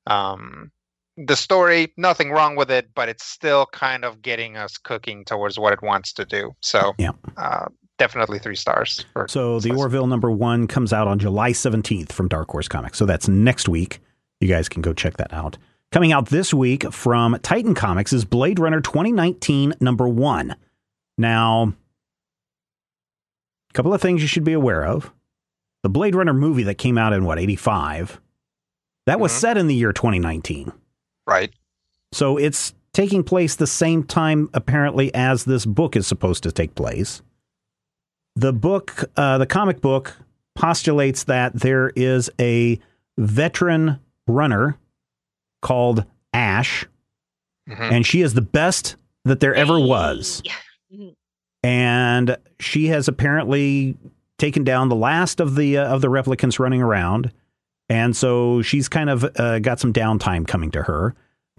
Um, the story, nothing wrong with it, but it's still kind of getting us cooking towards what it wants to do. So, Yeah. uh, definitely three stars. For So the. Orville number one comes out on July 17th from Dark Horse Comics. So that's next week. You guys can go check that out. Coming out this week from Titan Comics is Blade Runner 2019 number one. Now, a couple of things you should be aware of. The Blade Runner movie that came out in what, 85? That was Mhm. set in the year 2019. Right. So it's taking place the same time, apparently, as this book is supposed to take place. The book, uh, the comic book, postulates that there is a veteran runner called Ash, Mhm. and she is the best that there ever was. And she has apparently taken down the last of the uh, of the replicants running around, and so she's kind of uh, got some downtime coming to her.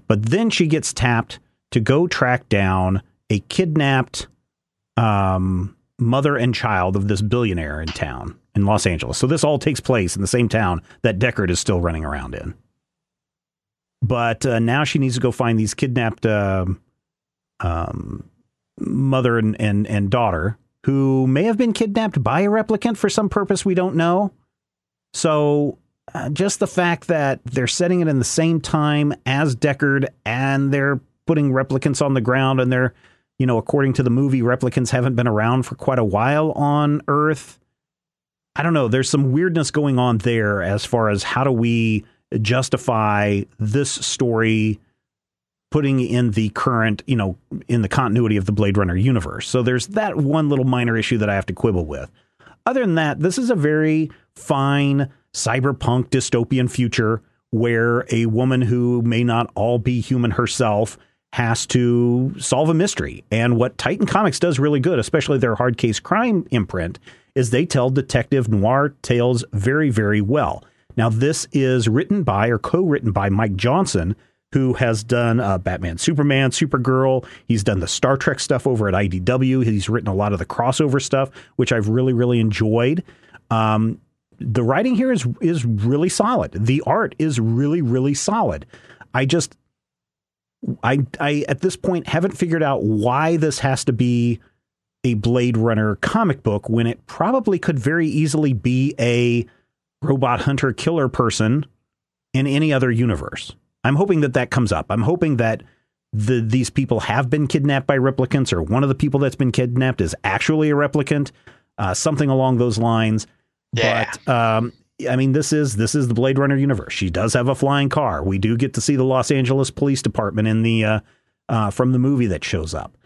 But then she gets tapped to go track down a kidnapped um, mother and child of this billionaire in town in Los Angeles. So this all takes place in the same town that Deckard is still running around in. But uh, now she needs to go find these kidnapped um, um, mother and, and, and daughter who may have been kidnapped by a replicant for some purpose we don't know. So uh, just the fact that they're setting it in the same time as Deckard and they're putting replicants on the ground and they're, you know, according to the movie, replicants haven't been around for quite a while on Earth. I don't know. There's some weirdness going on there as far as how do we justify this story putting in the current, you know, in the continuity of the Blade Runner universe. So there's that one little minor issue that I have to quibble with. Other than that, this is a very fine cyberpunk dystopian future where a woman who may not all be human herself has to solve a mystery. And what Titan Comics does really good, especially their hard case crime imprint, is they tell detective noir tales very, very well. Now, this is written by or co written by Mike Johnson, who has done uh, Batman, Superman, Supergirl. He's done the Star Trek stuff over at IDW. He's written a lot of the crossover stuff, which I've really, really enjoyed. Um, the writing here is is really solid. The art is really, really solid. I just I I at this point haven't figured out why this has to be a Blade Runner comic book when it probably could very easily be a robot hunter killer person in any other universe. I'm hoping that that comes up. I'm hoping that the these people have been kidnapped by replicants, or one of the people that's been kidnapped is actually a replicant, uh, something along those lines. Yeah. But um, I mean, this is this is the Blade Runner universe. She does have a flying car. We do get to see the Los Angeles Police Department in the uh, uh, from the movie that shows up.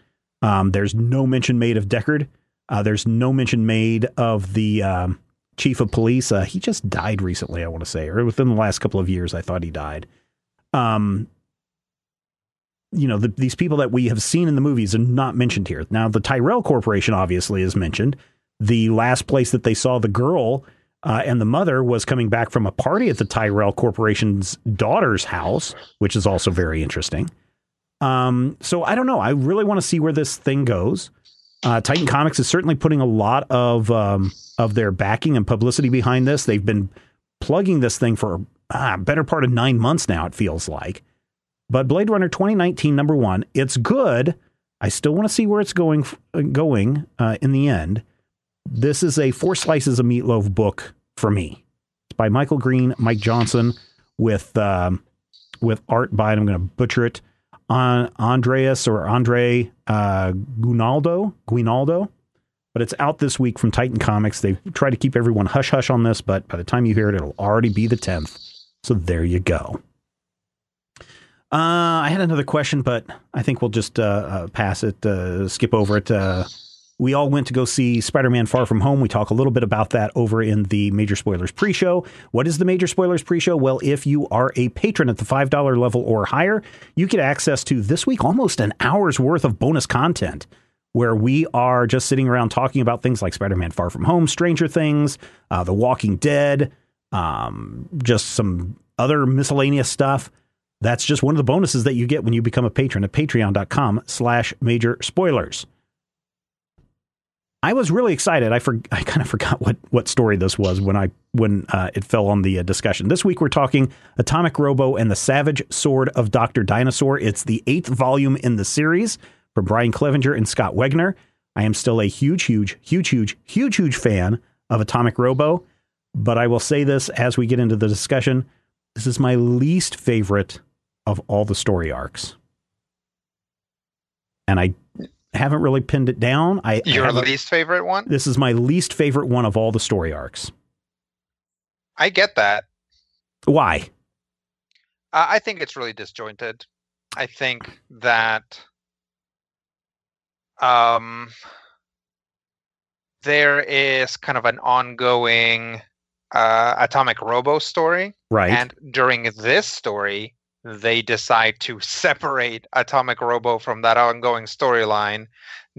Um, there's no mention made of Deckard. Uh, there's no mention made of the um, chief of police. Uh, he just died recently, I want to say, or within the last couple of years. I thought he died. Um, you know, the, these people that we have seen in the movies are not mentioned here. Now, the Tyrell Corporation obviously is mentioned. The last place that they saw the girl uh, and the mother was coming back from a party at the Tyrell Corporation's daughter's house, which is also very interesting. Um, so I don't know. I really want to see where this thing goes. Uh, Titan Comics is certainly putting a lot of um, of their backing and publicity behind this. They've been plugging this thing for ah, better part of nine months now. It feels like. But Blade Runner 2019, number one, it's good. I still want to see where it's going. Going uh, in the end, this is a four slices of meatloaf book for me. It's by Michael Green, Mike Johnson, with um, with art by and I'm going to butcher it on Andreas or Andre uh, Guinaldo, Guinaldo. But it's out this week from Titan Comics. They try to keep everyone hush hush on this, but by the time you hear it, it'll already be the 10th. So there you go. Uh, I had another question, but I think we'll just uh, uh, pass it, uh, skip over it. We all went to go see Spider Man Far From Home. We talk a little bit about that over in the Major Spoilers pre show. What is the Major Spoilers pre show? Well, if you are a patron at the $5 level or higher, you get access to this week almost an hour's worth of bonus content where we are just sitting around talking about things like Spider Man Far From Home, Stranger Things, uh, The Walking Dead, um, just some other miscellaneous stuff. That's just one of the bonuses that you get when you become a patron at patreon.com slash major spoilers. I was really excited. I for, I kind of forgot what what story this was when I when uh, it fell on the uh, discussion. This week we're talking Atomic Robo and the Savage Sword of Doctor Dinosaur. It's the eighth volume in the series from Brian Clevenger and Scott Wegner. I am still a huge, huge, huge, huge, huge, huge fan of Atomic Robo, but I will say this as we get into the discussion: this is my least favorite of all the story arcs. And I haven't really pinned it down. I Your haven't- least favorite one? This is my least favorite one of all the story arcs. I get that. Why? Uh, I think it's really disjointed. I think that um, there is kind of an ongoing uh, Atomic Robo story. Right. And during this story, they decide to separate Atomic Robo from that ongoing storyline,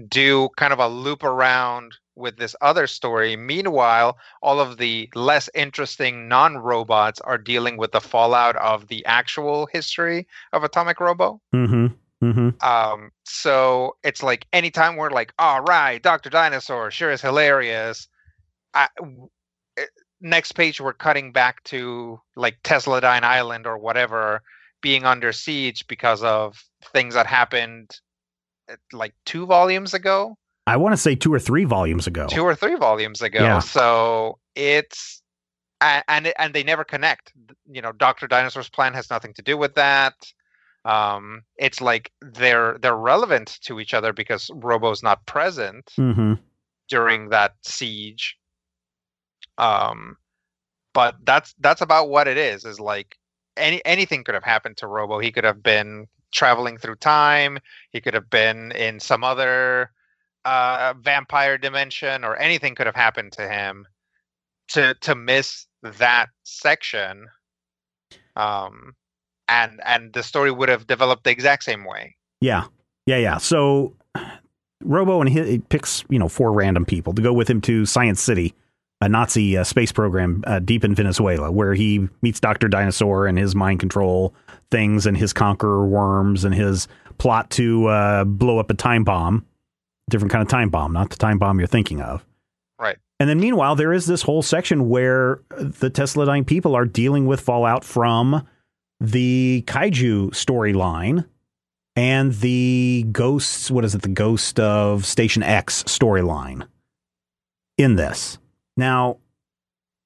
do kind of a loop around with this other story. Meanwhile, all of the less interesting non robots are dealing with the fallout of the actual history of Atomic Robo. mm-hmm. Mm-hmm. Um, so it's like anytime we're like, all right, Dr. Dinosaur sure is hilarious. I, eh, next page, we're cutting back to like Tesladyne Island or whatever being under siege because of things that happened eh, like two volumes ago, I want to say two or three volumes ago. two or three volumes ago. Yeah. So it's and and they never connect. You know, Dr. Dinosaur's plan has nothing to do with that. Um, it's like they're they're relevant to each other because Robo's not present mm-hmm. during that siege. Um, but that's that's about what it is. Is like any anything could have happened to Robo. He could have been traveling through time. He could have been in some other uh, vampire dimension, or anything could have happened to him. To to miss that section, um, and and the story would have developed the exact same way. Yeah, yeah, yeah. So Robo and he, he picks you know four random people to go with him to Science City, a Nazi uh, space program uh, deep in Venezuela, where he meets Doctor Dinosaur and his mind control things and his conqueror worms and his plot to uh, blow up a time bomb, different kind of time bomb, not the time bomb you're thinking of. Right. And then meanwhile, there is this whole section where the Tesladyne people are dealing with fallout from the kaiju storyline and the ghosts, what is it, the ghost of Station X storyline in this. Now,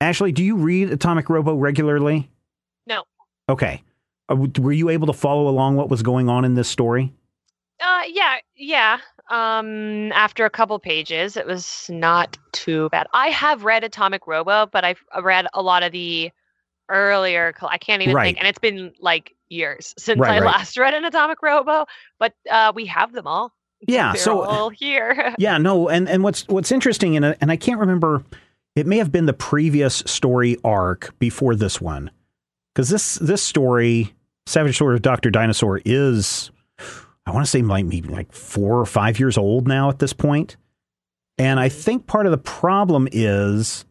Ashley, do you read Atomic Robo regularly? No. Okay. Uh, were you able to follow along what was going on in this story? Uh, yeah, yeah. Um, after a couple pages, it was not too bad. I have read Atomic Robo, but I've read a lot of the earlier. I can't even Right. think, and it's been like years since Right, I right. last read an Atomic Robo. But uh, we have them all. Yeah, They're so all here. yeah, no, and and what's what's interesting, and and I can't remember, it may have been the previous story arc before this one, because this this story, Savage Sword of Doctor Dinosaur, is I want to say might be like four or five years old now at this point, and I think part of the problem is.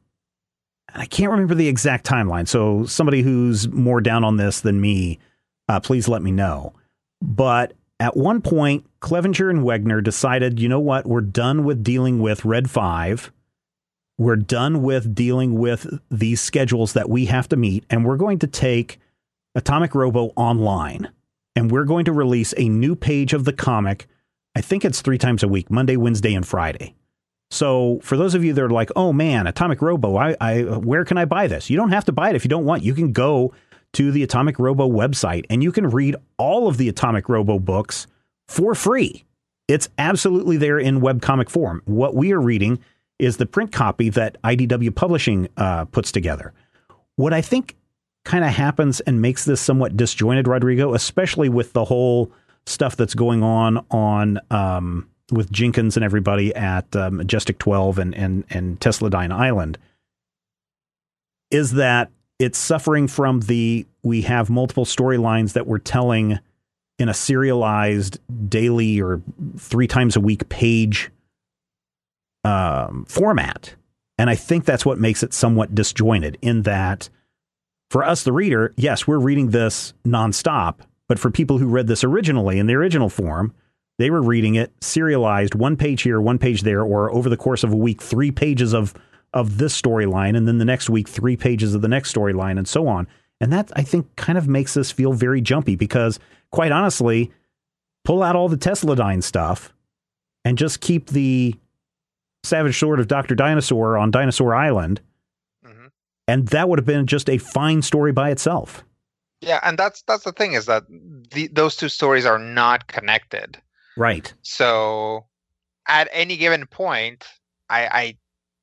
and I can't remember the exact timeline. So somebody who's more down on this than me, uh, please let me know. But at one point, Clevenger and Wegner decided, you know what, we're done with dealing with Red 5. We're done with dealing with these schedules that we have to meet, and we're going to take Atomic Robo online. And we're going to release a new page of the comic. I think it's three times a week Monday, Wednesday, and Friday. So, for those of you that are like, oh man, Atomic Robo, I, I, where can I buy this? You don't have to buy it if you don't want. You can go to the Atomic Robo website and you can read all of the Atomic Robo books for free. It's absolutely there in webcomic form. What we are reading is the print copy that IDW Publishing uh, puts together. What I think kind of happens and makes this somewhat disjointed, Rodrigo, especially with the whole stuff that's going on on um, with Jenkins and everybody at uh, Majestic 12 and and and Island, is that it's suffering from the we have multiple storylines that we're telling in a serialized daily or three times a week page um, format. And I think that's what makes it somewhat disjointed in that for us, the reader, yes, we're reading this nonstop. But for people who read this originally in the original form, they were reading it serialized, one page here, one page there, or over the course of a week, three pages of of this storyline, and then the next week, three pages of the next storyline, and so on. And that I think kind of makes this feel very jumpy because, quite honestly, pull out all the Tesladyne stuff and just keep the Savage Sword of Dr. Dinosaur on Dinosaur Island, hmm and that would have been just a fine story by itself. Yeah, and that's that's the thing is that the, those two stories are not connected. Right. So at any given point, I, I,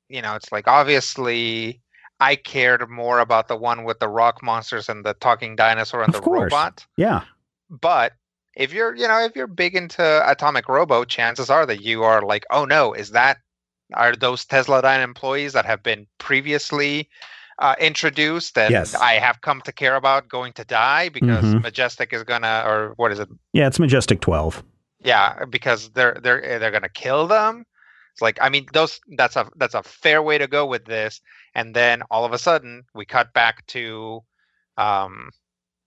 you know, it's like obviously I cared more about the one with the rock monsters and the talking dinosaur and Of the course. robot. Yeah. But if you're, you know, if you're big into Atomic Robo, chances are that you are like, oh no, is that are those Tesla Tesladyne employees that have been previously uh, introduced and Yes. I have come to care about going to die because Mhm. Majestic is gonna, or what is it, Yeah, it's Majestic 12. yeah, because they're they're they're gonna kill them. It's like I mean those that's a that's a fair way to go with this. And then all of a sudden we cut back to um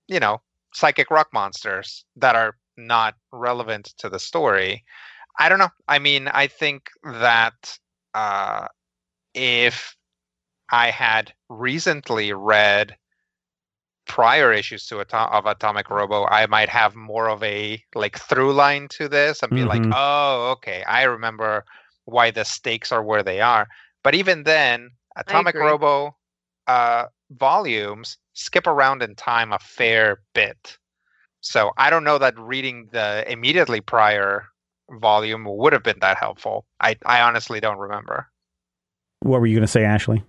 you know, psychic rock monsters that are not relevant to the story. I don't know. I mean, I think that uh if I had recently read prior issues to Ato- of Atomic Robo, I might have more of a like through line to this and be like, Mhm. oh, okay, I remember why the stakes are where they are. But even then, Atomic. Robo uh, volumes skip around in time a fair bit. So I don't know that reading the immediately prior volume would have been that helpful. I, I honestly don't remember. What were you going to say, Ashley?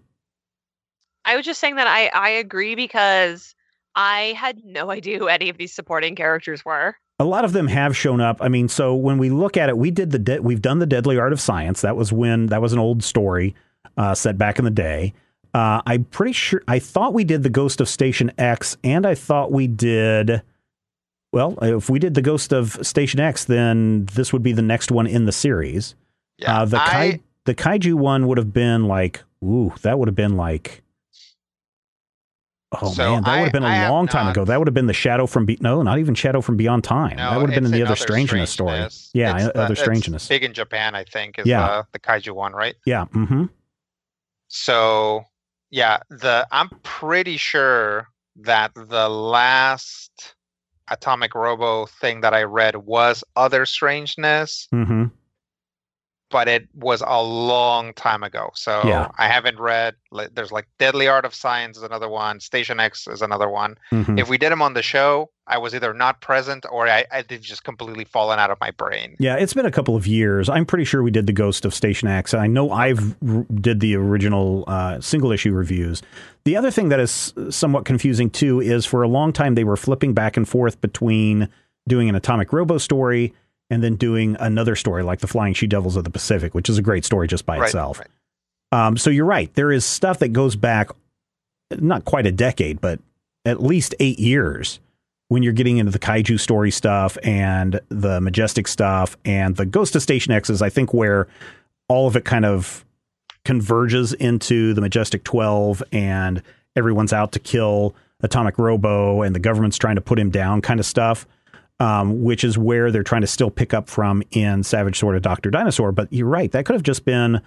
I was just saying that I I agree because I had no idea who any of these supporting characters were. A lot of them have shown up. I mean, so when we look at it, we did the de- we've done the Deadly Art of Science. That was when that was an old story uh, set back in the day. Uh, I'm pretty sure. I thought we did the Ghost of Station X, and I thought we did. Well, if we did the Ghost of Station X, then this would be the next one in the series. Yeah, uh, the I, kai, the kaiju one would have been like, ooh, that would have been like, oh So man, that I- would have been I a have long time not- ago. That would have been the Shadow from Be- no, not even Shadow from Beyond Time. no, that would have been in the other Strangeness story. Yeah, It's other it's Strangeness. Big in Japan, I think, is Yeah. uh, the kaiju one, right? Yeah. Mm-hmm. So yeah, the I'm pretty sure that the last Atomic Robo thing that I read was Other Strangeness, Mm-hmm. But it was a long time ago. So Yeah. I haven't read. There's like Deadly Art of Science is another one. Station X is another one. Mm-hmm. If we did them on the show, I was either not present or I, I did just completely fallen out of my brain. Yeah, it's been a couple of years. I'm pretty sure we did the Ghost of Station X. I know I've r- did the original uh, single issue reviews. The other thing that is somewhat confusing too is for a long time they were flipping back and forth between doing an Atomic Robo story and then doing another story like the Flying She Devils of the Pacific, which is a great story just by Right, itself. right. Um, so you're right. There is stuff that goes back not quite a decade, but at least eight years when you're getting into the kaiju story stuff and the majestic stuff and the Ghost of Station X is, I think, where all of it kind of converges into the Majestic 12 and everyone's out to kill Atomic Robo and the government's trying to put him down kind of stuff. Um, which is where they're trying to still pick up from in Savage Sword of Dr. Dinosaur. But you're right. That could have just been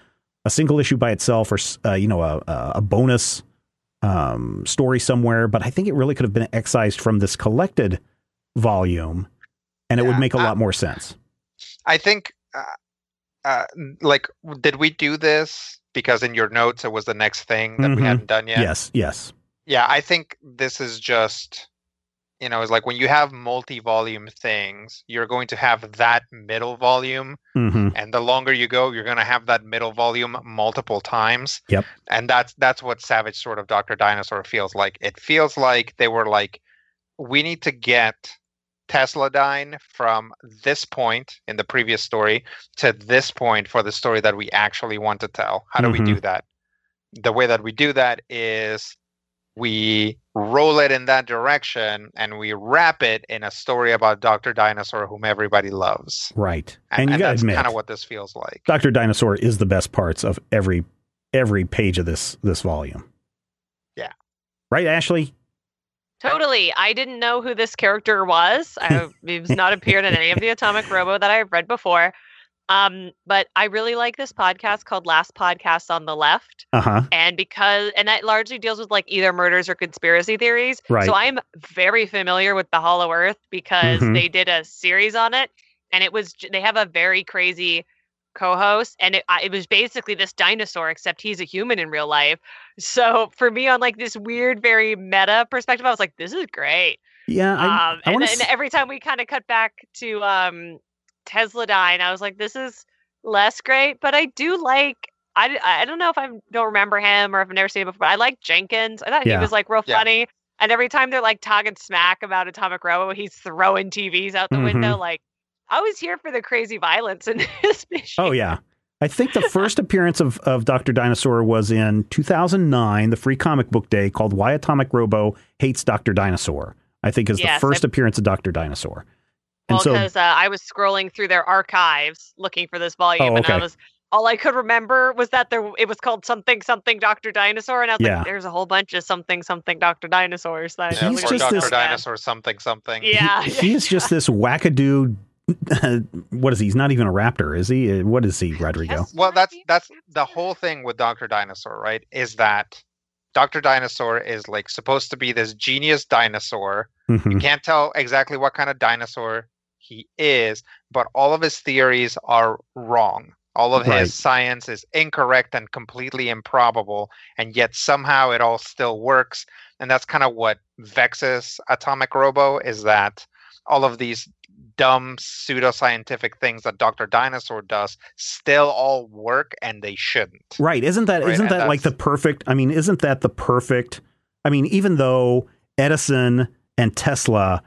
a single issue by itself or, uh, you know, a, a bonus um, story somewhere. But I think it really could have been excised from this collected volume and it would Yeah, make a lot more sense. I think, uh, uh, like, did we do this because in your notes it was the next thing that Mhm. we hadn't done yet? Yes, yes. Yeah, I think this is just, you know, it's like when you have multi-volume things, you're going to have that middle volume, hmm and the longer you go, you're going to have that middle volume multiple times. Yep. And that's that's what Savage Sword of Dr. Dinosaur feels like. It feels like they were like, we need to get Tesladyne from this point in the previous story to this point for the story that we actually want to tell. How do Mhm. we do that? The way that we do that is we roll it in that direction and we wrap it in a story about Dr. Dinosaur whom everybody loves. Right. And, And, you and got to that's admit, kind of what this feels like. Dr. Dinosaur is the best parts of every every page of this this volume. Yeah. Right, Ashley? Totally. I didn't know who this character was. I, he's not appeared in any of the Atomic Robo that I've read before. Um, but I really like this podcast called Last Podcast on the Left. Uh-huh. And because, and that largely deals with like either murders or conspiracy theories. Right. So I'm very familiar with the Hollow Earth because Mhm. they did a series on it. And it was, they have a very crazy co-host and it, it was basically this dinosaur except he's a human in real life so for me on like this weird very meta perspective i was like this is great Yeah, I, um I and, then s- every time we kind of cut back to um Tesladyne i was like this is less great but i do like. I, I don't know if I don't remember him or if I've never seen him before, but I like Jenkins. I thought Yeah. he was like real Yeah. funny. And every time they're like talking smack about Atomic Robo, he's throwing TVs out the Mhm. window. Like I was here for the crazy violence in this mission. Oh yeah. I think the first appearance of, of Dr. Dinosaur was in 2009, the free comic book day called Why Atomic Robo Hates Dr. Dinosaur. I think is Yes, the first I- appearance of Dr. Dinosaur. And Well, so because uh, I was scrolling through their archives looking for this volume, Oh, and I was all I could remember was that there it was called something something Doctor Dinosaur, and I was Yeah. like, "There's a whole bunch of something something Doctor Dinosaurs." That He's Yeah, was or just like, Dr. this- "Oh, man." Dinosaur something something. Yeah, he, he's just this wackadoo. what is he? He's not even a raptor, is he? Uh, What is he, Rodrigo? Yes. Well, that's that's the whole thing with Dr. Dinosaur, right? Is that Dr. Dinosaur is like supposed to be this genius dinosaur. Mhm. You can't tell exactly what kind of dinosaur he is, but all of his theories are wrong. All of Right. his science is incorrect and completely improbable, and yet somehow it all still works. And that's kind of what vexes Atomic Robo is that all of these dumb pseudoscientific things that Dr. Dinosaur does still all work and they shouldn't. Right. Isn't that Right, not that like the perfect I mean, isn't that the perfect I mean, even though Edison and Tesla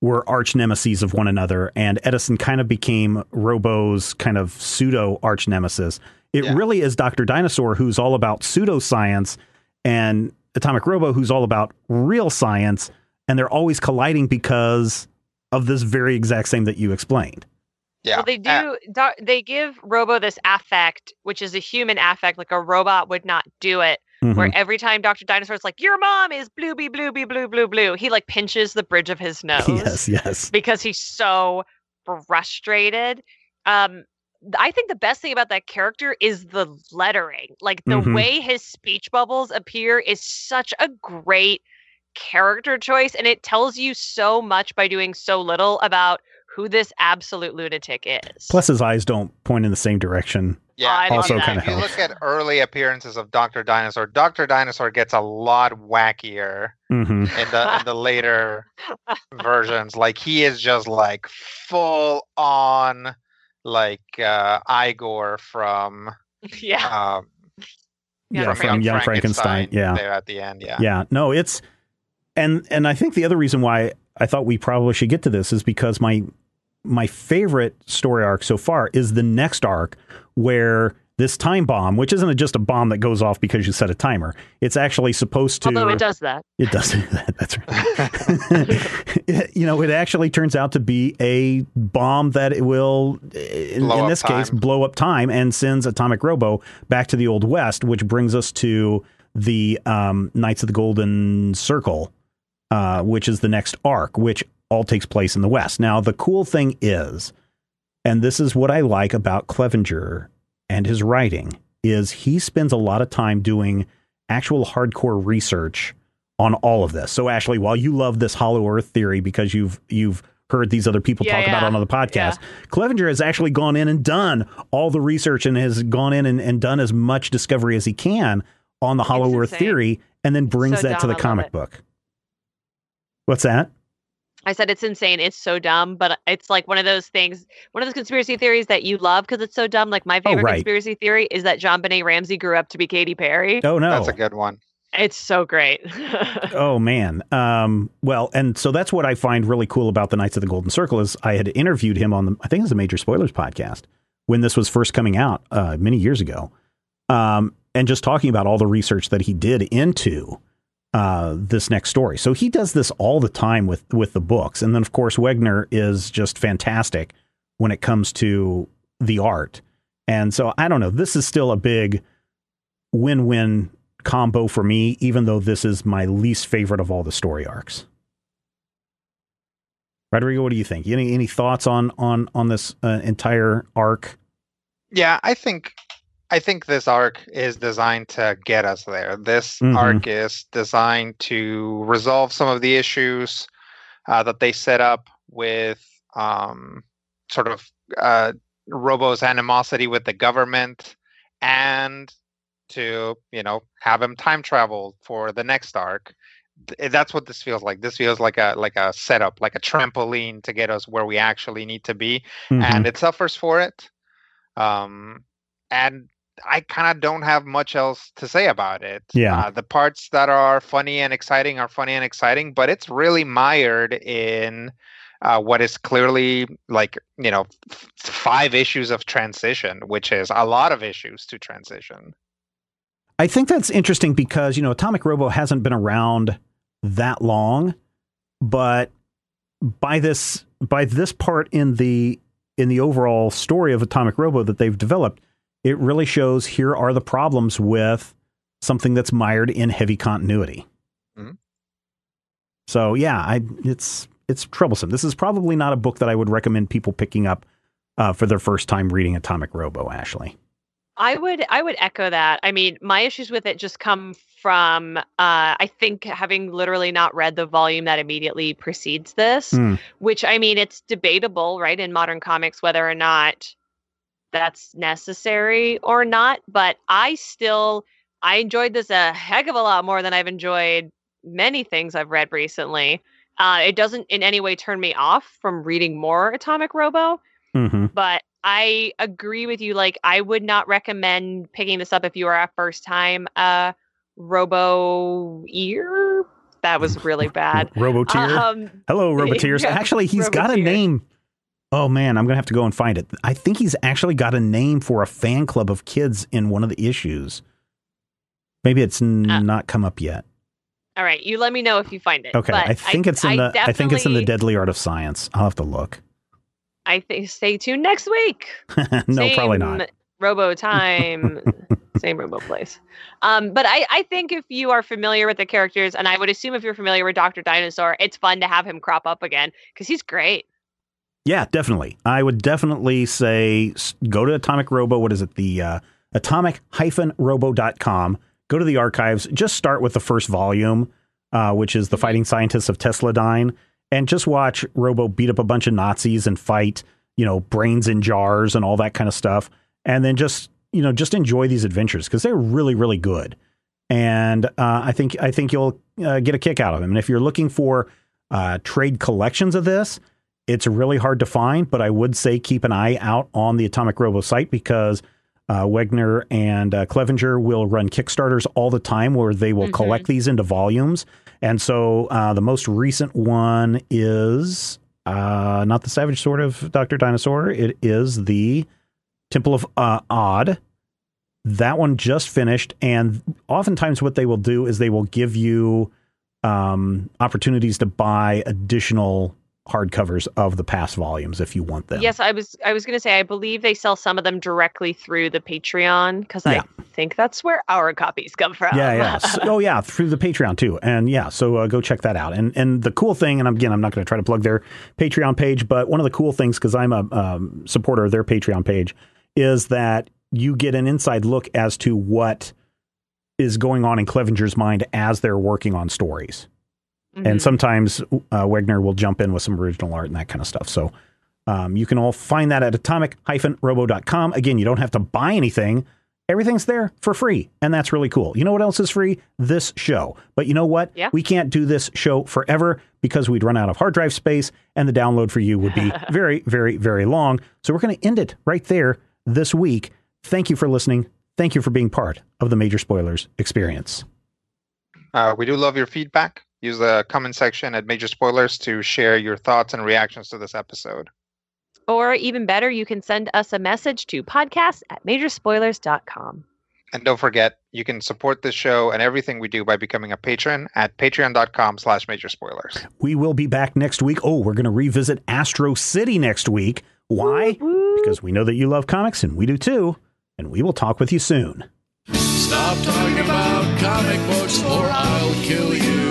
were arch nemesis of one another and Edison kind of became Robo's kind of pseudo arch nemesis, it Yeah. really is Dr. Dinosaur who's all about pseudoscience and Atomic Robo who's all about real science and they're always colliding because of this very exact same that you explained. Yeah. Well, they Uh, do. doc- they give Robo this affect, which is a human affect, like a robot would not do it. Mhm. Where every time Doctor Dinosaur's like, "Your mom is blooby blooby blue blue blue," he like pinches the bridge of his nose Yes, yes. because he's so frustrated. Um, I think the best thing about that character is the lettering. Like the Mhm. way his speech bubbles appear is such a great character choice, and it tells you so much by doing so little about who this absolute lunatic is. Plus, his eyes don't point in the same direction. Yeah. I Also kinda if you helps. look at early appearances of Doctor Dinosaur, Doctor Dinosaur gets a lot wackier hmm in the in the later versions. Like he is just like full on like uh Igor from yeah. um Yeah, Young from Young Frankenstein. Yeah. there at the end. Yeah. Yeah, no, it's and and I think the other reason why I thought we probably should get to this is because my my favorite story arc so far is the next arc where this time bomb, which isn't just a bomb that goes off because you set a timer, it's actually supposed to. Although it does that. It does that. That's right. It- you know, it actually turns out to be a bomb that it will, in, in up this case, blow up time and sends Atomic Robo back to the Old West, which brings us to the um, Knights of the Golden Circle, uh, which is the next arc, which all takes place in the West. Now, the cool thing is, and this is what I like about Clevenger and his writing, is he spends a lot of time doing actual hardcore research on all of this. So Ashley, while you love this hollow earth theory because you've you've heard these other people Yeah, talk about it on other podcasts, Clevenger has actually gone in and done all the research and has gone in and, and done as much discovery as he can on the hollow earth insane. theory and then brings So that to the comic book. What's that? I said it's insane. It's so dumb, but it's like one of those things, one of those conspiracy theories that you love because it's so dumb. Like my favorite Oh, right. conspiracy theory is that JonBenét Ramsey grew up to be Katy Perry. Oh no. That's a good one. It's so great. Oh man. Um, well, and so that's what I find really cool about the Knights of the Golden Circle is I had interviewed him on the I think it was the Major Spoilers podcast when this was first coming out uh, many years ago, um, and just talking about all the research that he did into uh, this next story. So he does this all the time with with the books, and then of course Wegner is just fantastic when it comes to the art. And so I don't know. This is still a big win-win combo for me, even though this is my least favorite of all the story arcs. Rodrigo, what do you think? Any any thoughts on on on this uh, entire arc? Yeah, I think I think this arc is designed to get us there. This Mhm. arc is designed to resolve some of the issues uh, that they set up with um, sort of uh, Robo's animosity with the government, and to you know have him time travel for the next arc. That's what this feels like. This feels like a like a setup, like a trampoline to get us where we actually need to be Mhm. and it suffers for it. Um, and I kind of don't have much else to say about it. Yeah. Uh, the parts that are funny and exciting are funny and exciting, but it's really mired in uh, what is clearly like, you know, f- five issues of transition, which is a lot of issues to transition. I think that's interesting because you know Atomic Robo hasn't been around that long, but by this by this part in the in the overall story of Atomic Robo that they've developed, it really shows here are the problems with something that's mired in heavy continuity. Mhm. So yeah, I it's it's troublesome. This is probably not a book that I would recommend people picking up uh, for their first time reading Atomic Robo. Ashley, I would I would echo that. I mean, my issues with it just come from uh, I think having literally not read the volume that immediately precedes this, Hmm. which I mean it's debatable, right, in modern comics whether or not that's necessary or not. But I still I enjoyed this a heck of a lot more than I've enjoyed many things I've read recently. Uh, it doesn't in any way turn me off from reading more Atomic Robo hmm but I agree with you. Like, I would not recommend picking this up if you are a first time uh, Robo ear. That was really bad. Roboteer. Um, Hello, Roboteers. Actually, he's got a name. Oh man, I'm gonna have to go and find it. I think he's actually got a name for a fan club of kids in one of the issues. Maybe it's n- Uh. not come up yet. All right, you let me know if you find it. Okay, I think it's in I the I think it's in the Deadly Art of Science. I'll have to look. I think stay tuned next week. no, probably not. Robo time, same Robo place. Um, but I, I think if you are familiar with the characters, and I would assume if you're familiar with Doctor Dinosaur, it's fun to have him crop up again because he's great. Yeah, definitely. I would definitely say go to Atomic Robo. What is it? The uh, atomic-robo.com. Go to the archives. Just start with the first volume, uh, which is the Fighting Scientists of Tesladyne, and just watch Robo beat up a bunch of Nazis and fight, you know, brains in jars and all that kind of stuff. And then just, you know, just enjoy these adventures because they're really, really good. And uh, I think I think you'll uh, get a kick out of them. And if you're looking for uh, trade collections of this, it's really hard to find, but I would say keep an eye out on the Atomic Robo site because uh, Wegener and uh, Clevinger will run Kickstarters all the time where they will Mhm. collect these into volumes. And so uh, the most recent one is uh, not the Savage Sword of Dr. Dinosaur, it is the Temple of uh, Od. That one just finished. And oftentimes, what they will do is they will give you um, opportunities to buy additional hardcovers of the past volumes if you want them. Yes, I was I was going to say I believe they sell some of them directly through the Patreon because Yeah. I think that's where our copies come from. Yeah, yeah. So- oh, yeah, through the Patreon too, and yeah. So uh, go check that out. And and the cool thing, and again, I'm not going to try to plug their Patreon page, but one of the cool things because I'm a um, supporter of their Patreon page is that you get an inside look as to what is going on in Clevinger's mind as they're working on stories. Mhm. and sometimes uh, Wegener will jump in with some original art and that kind of stuff. So um, you can all find that at atomic-robo.com. Again, you don't have to buy anything. Everything's there for free, and that's really cool. You know what else is free? This show. But you know what? Yeah. We can't do this show forever because we'd run out of hard drive space, and the download for you would be very, very, very long. So we're going to end it right there this week. Thank you for listening. Thank you for being part of the Major Spoilers experience. Uh, we do love your feedback. Use the comment section at Major Spoilers to share your thoughts and reactions to this episode. Or even better, you can send us a message to podcast at majorspoilers.com. And don't forget, you can support this show and everything we do by becoming a patron at patreon.com slash major spoilers. We will be back next week. Oh, we're going to revisit Astro City next week. Why? Because we know that you love comics and we do too. And we will talk with you soon. Stop talking about comic books or I'll kill you.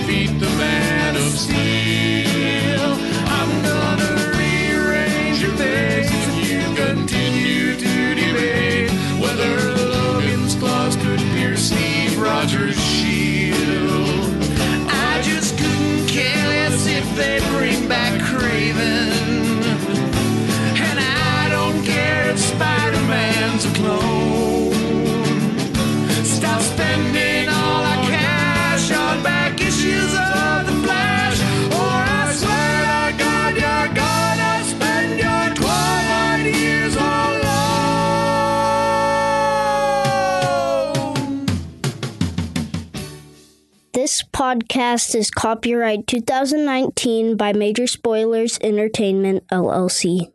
Defeat the Man of Steel. I'm gonna rearrange your face if you continue to debate whether Logan's claws could pierce Steve Rogers' shield. I just couldn't care less if they bring back Kraven. And I don't care if Spider Man's a clone. Stop spending This podcast is copyright 2019 by Major Spoilers Entertainment, LLC.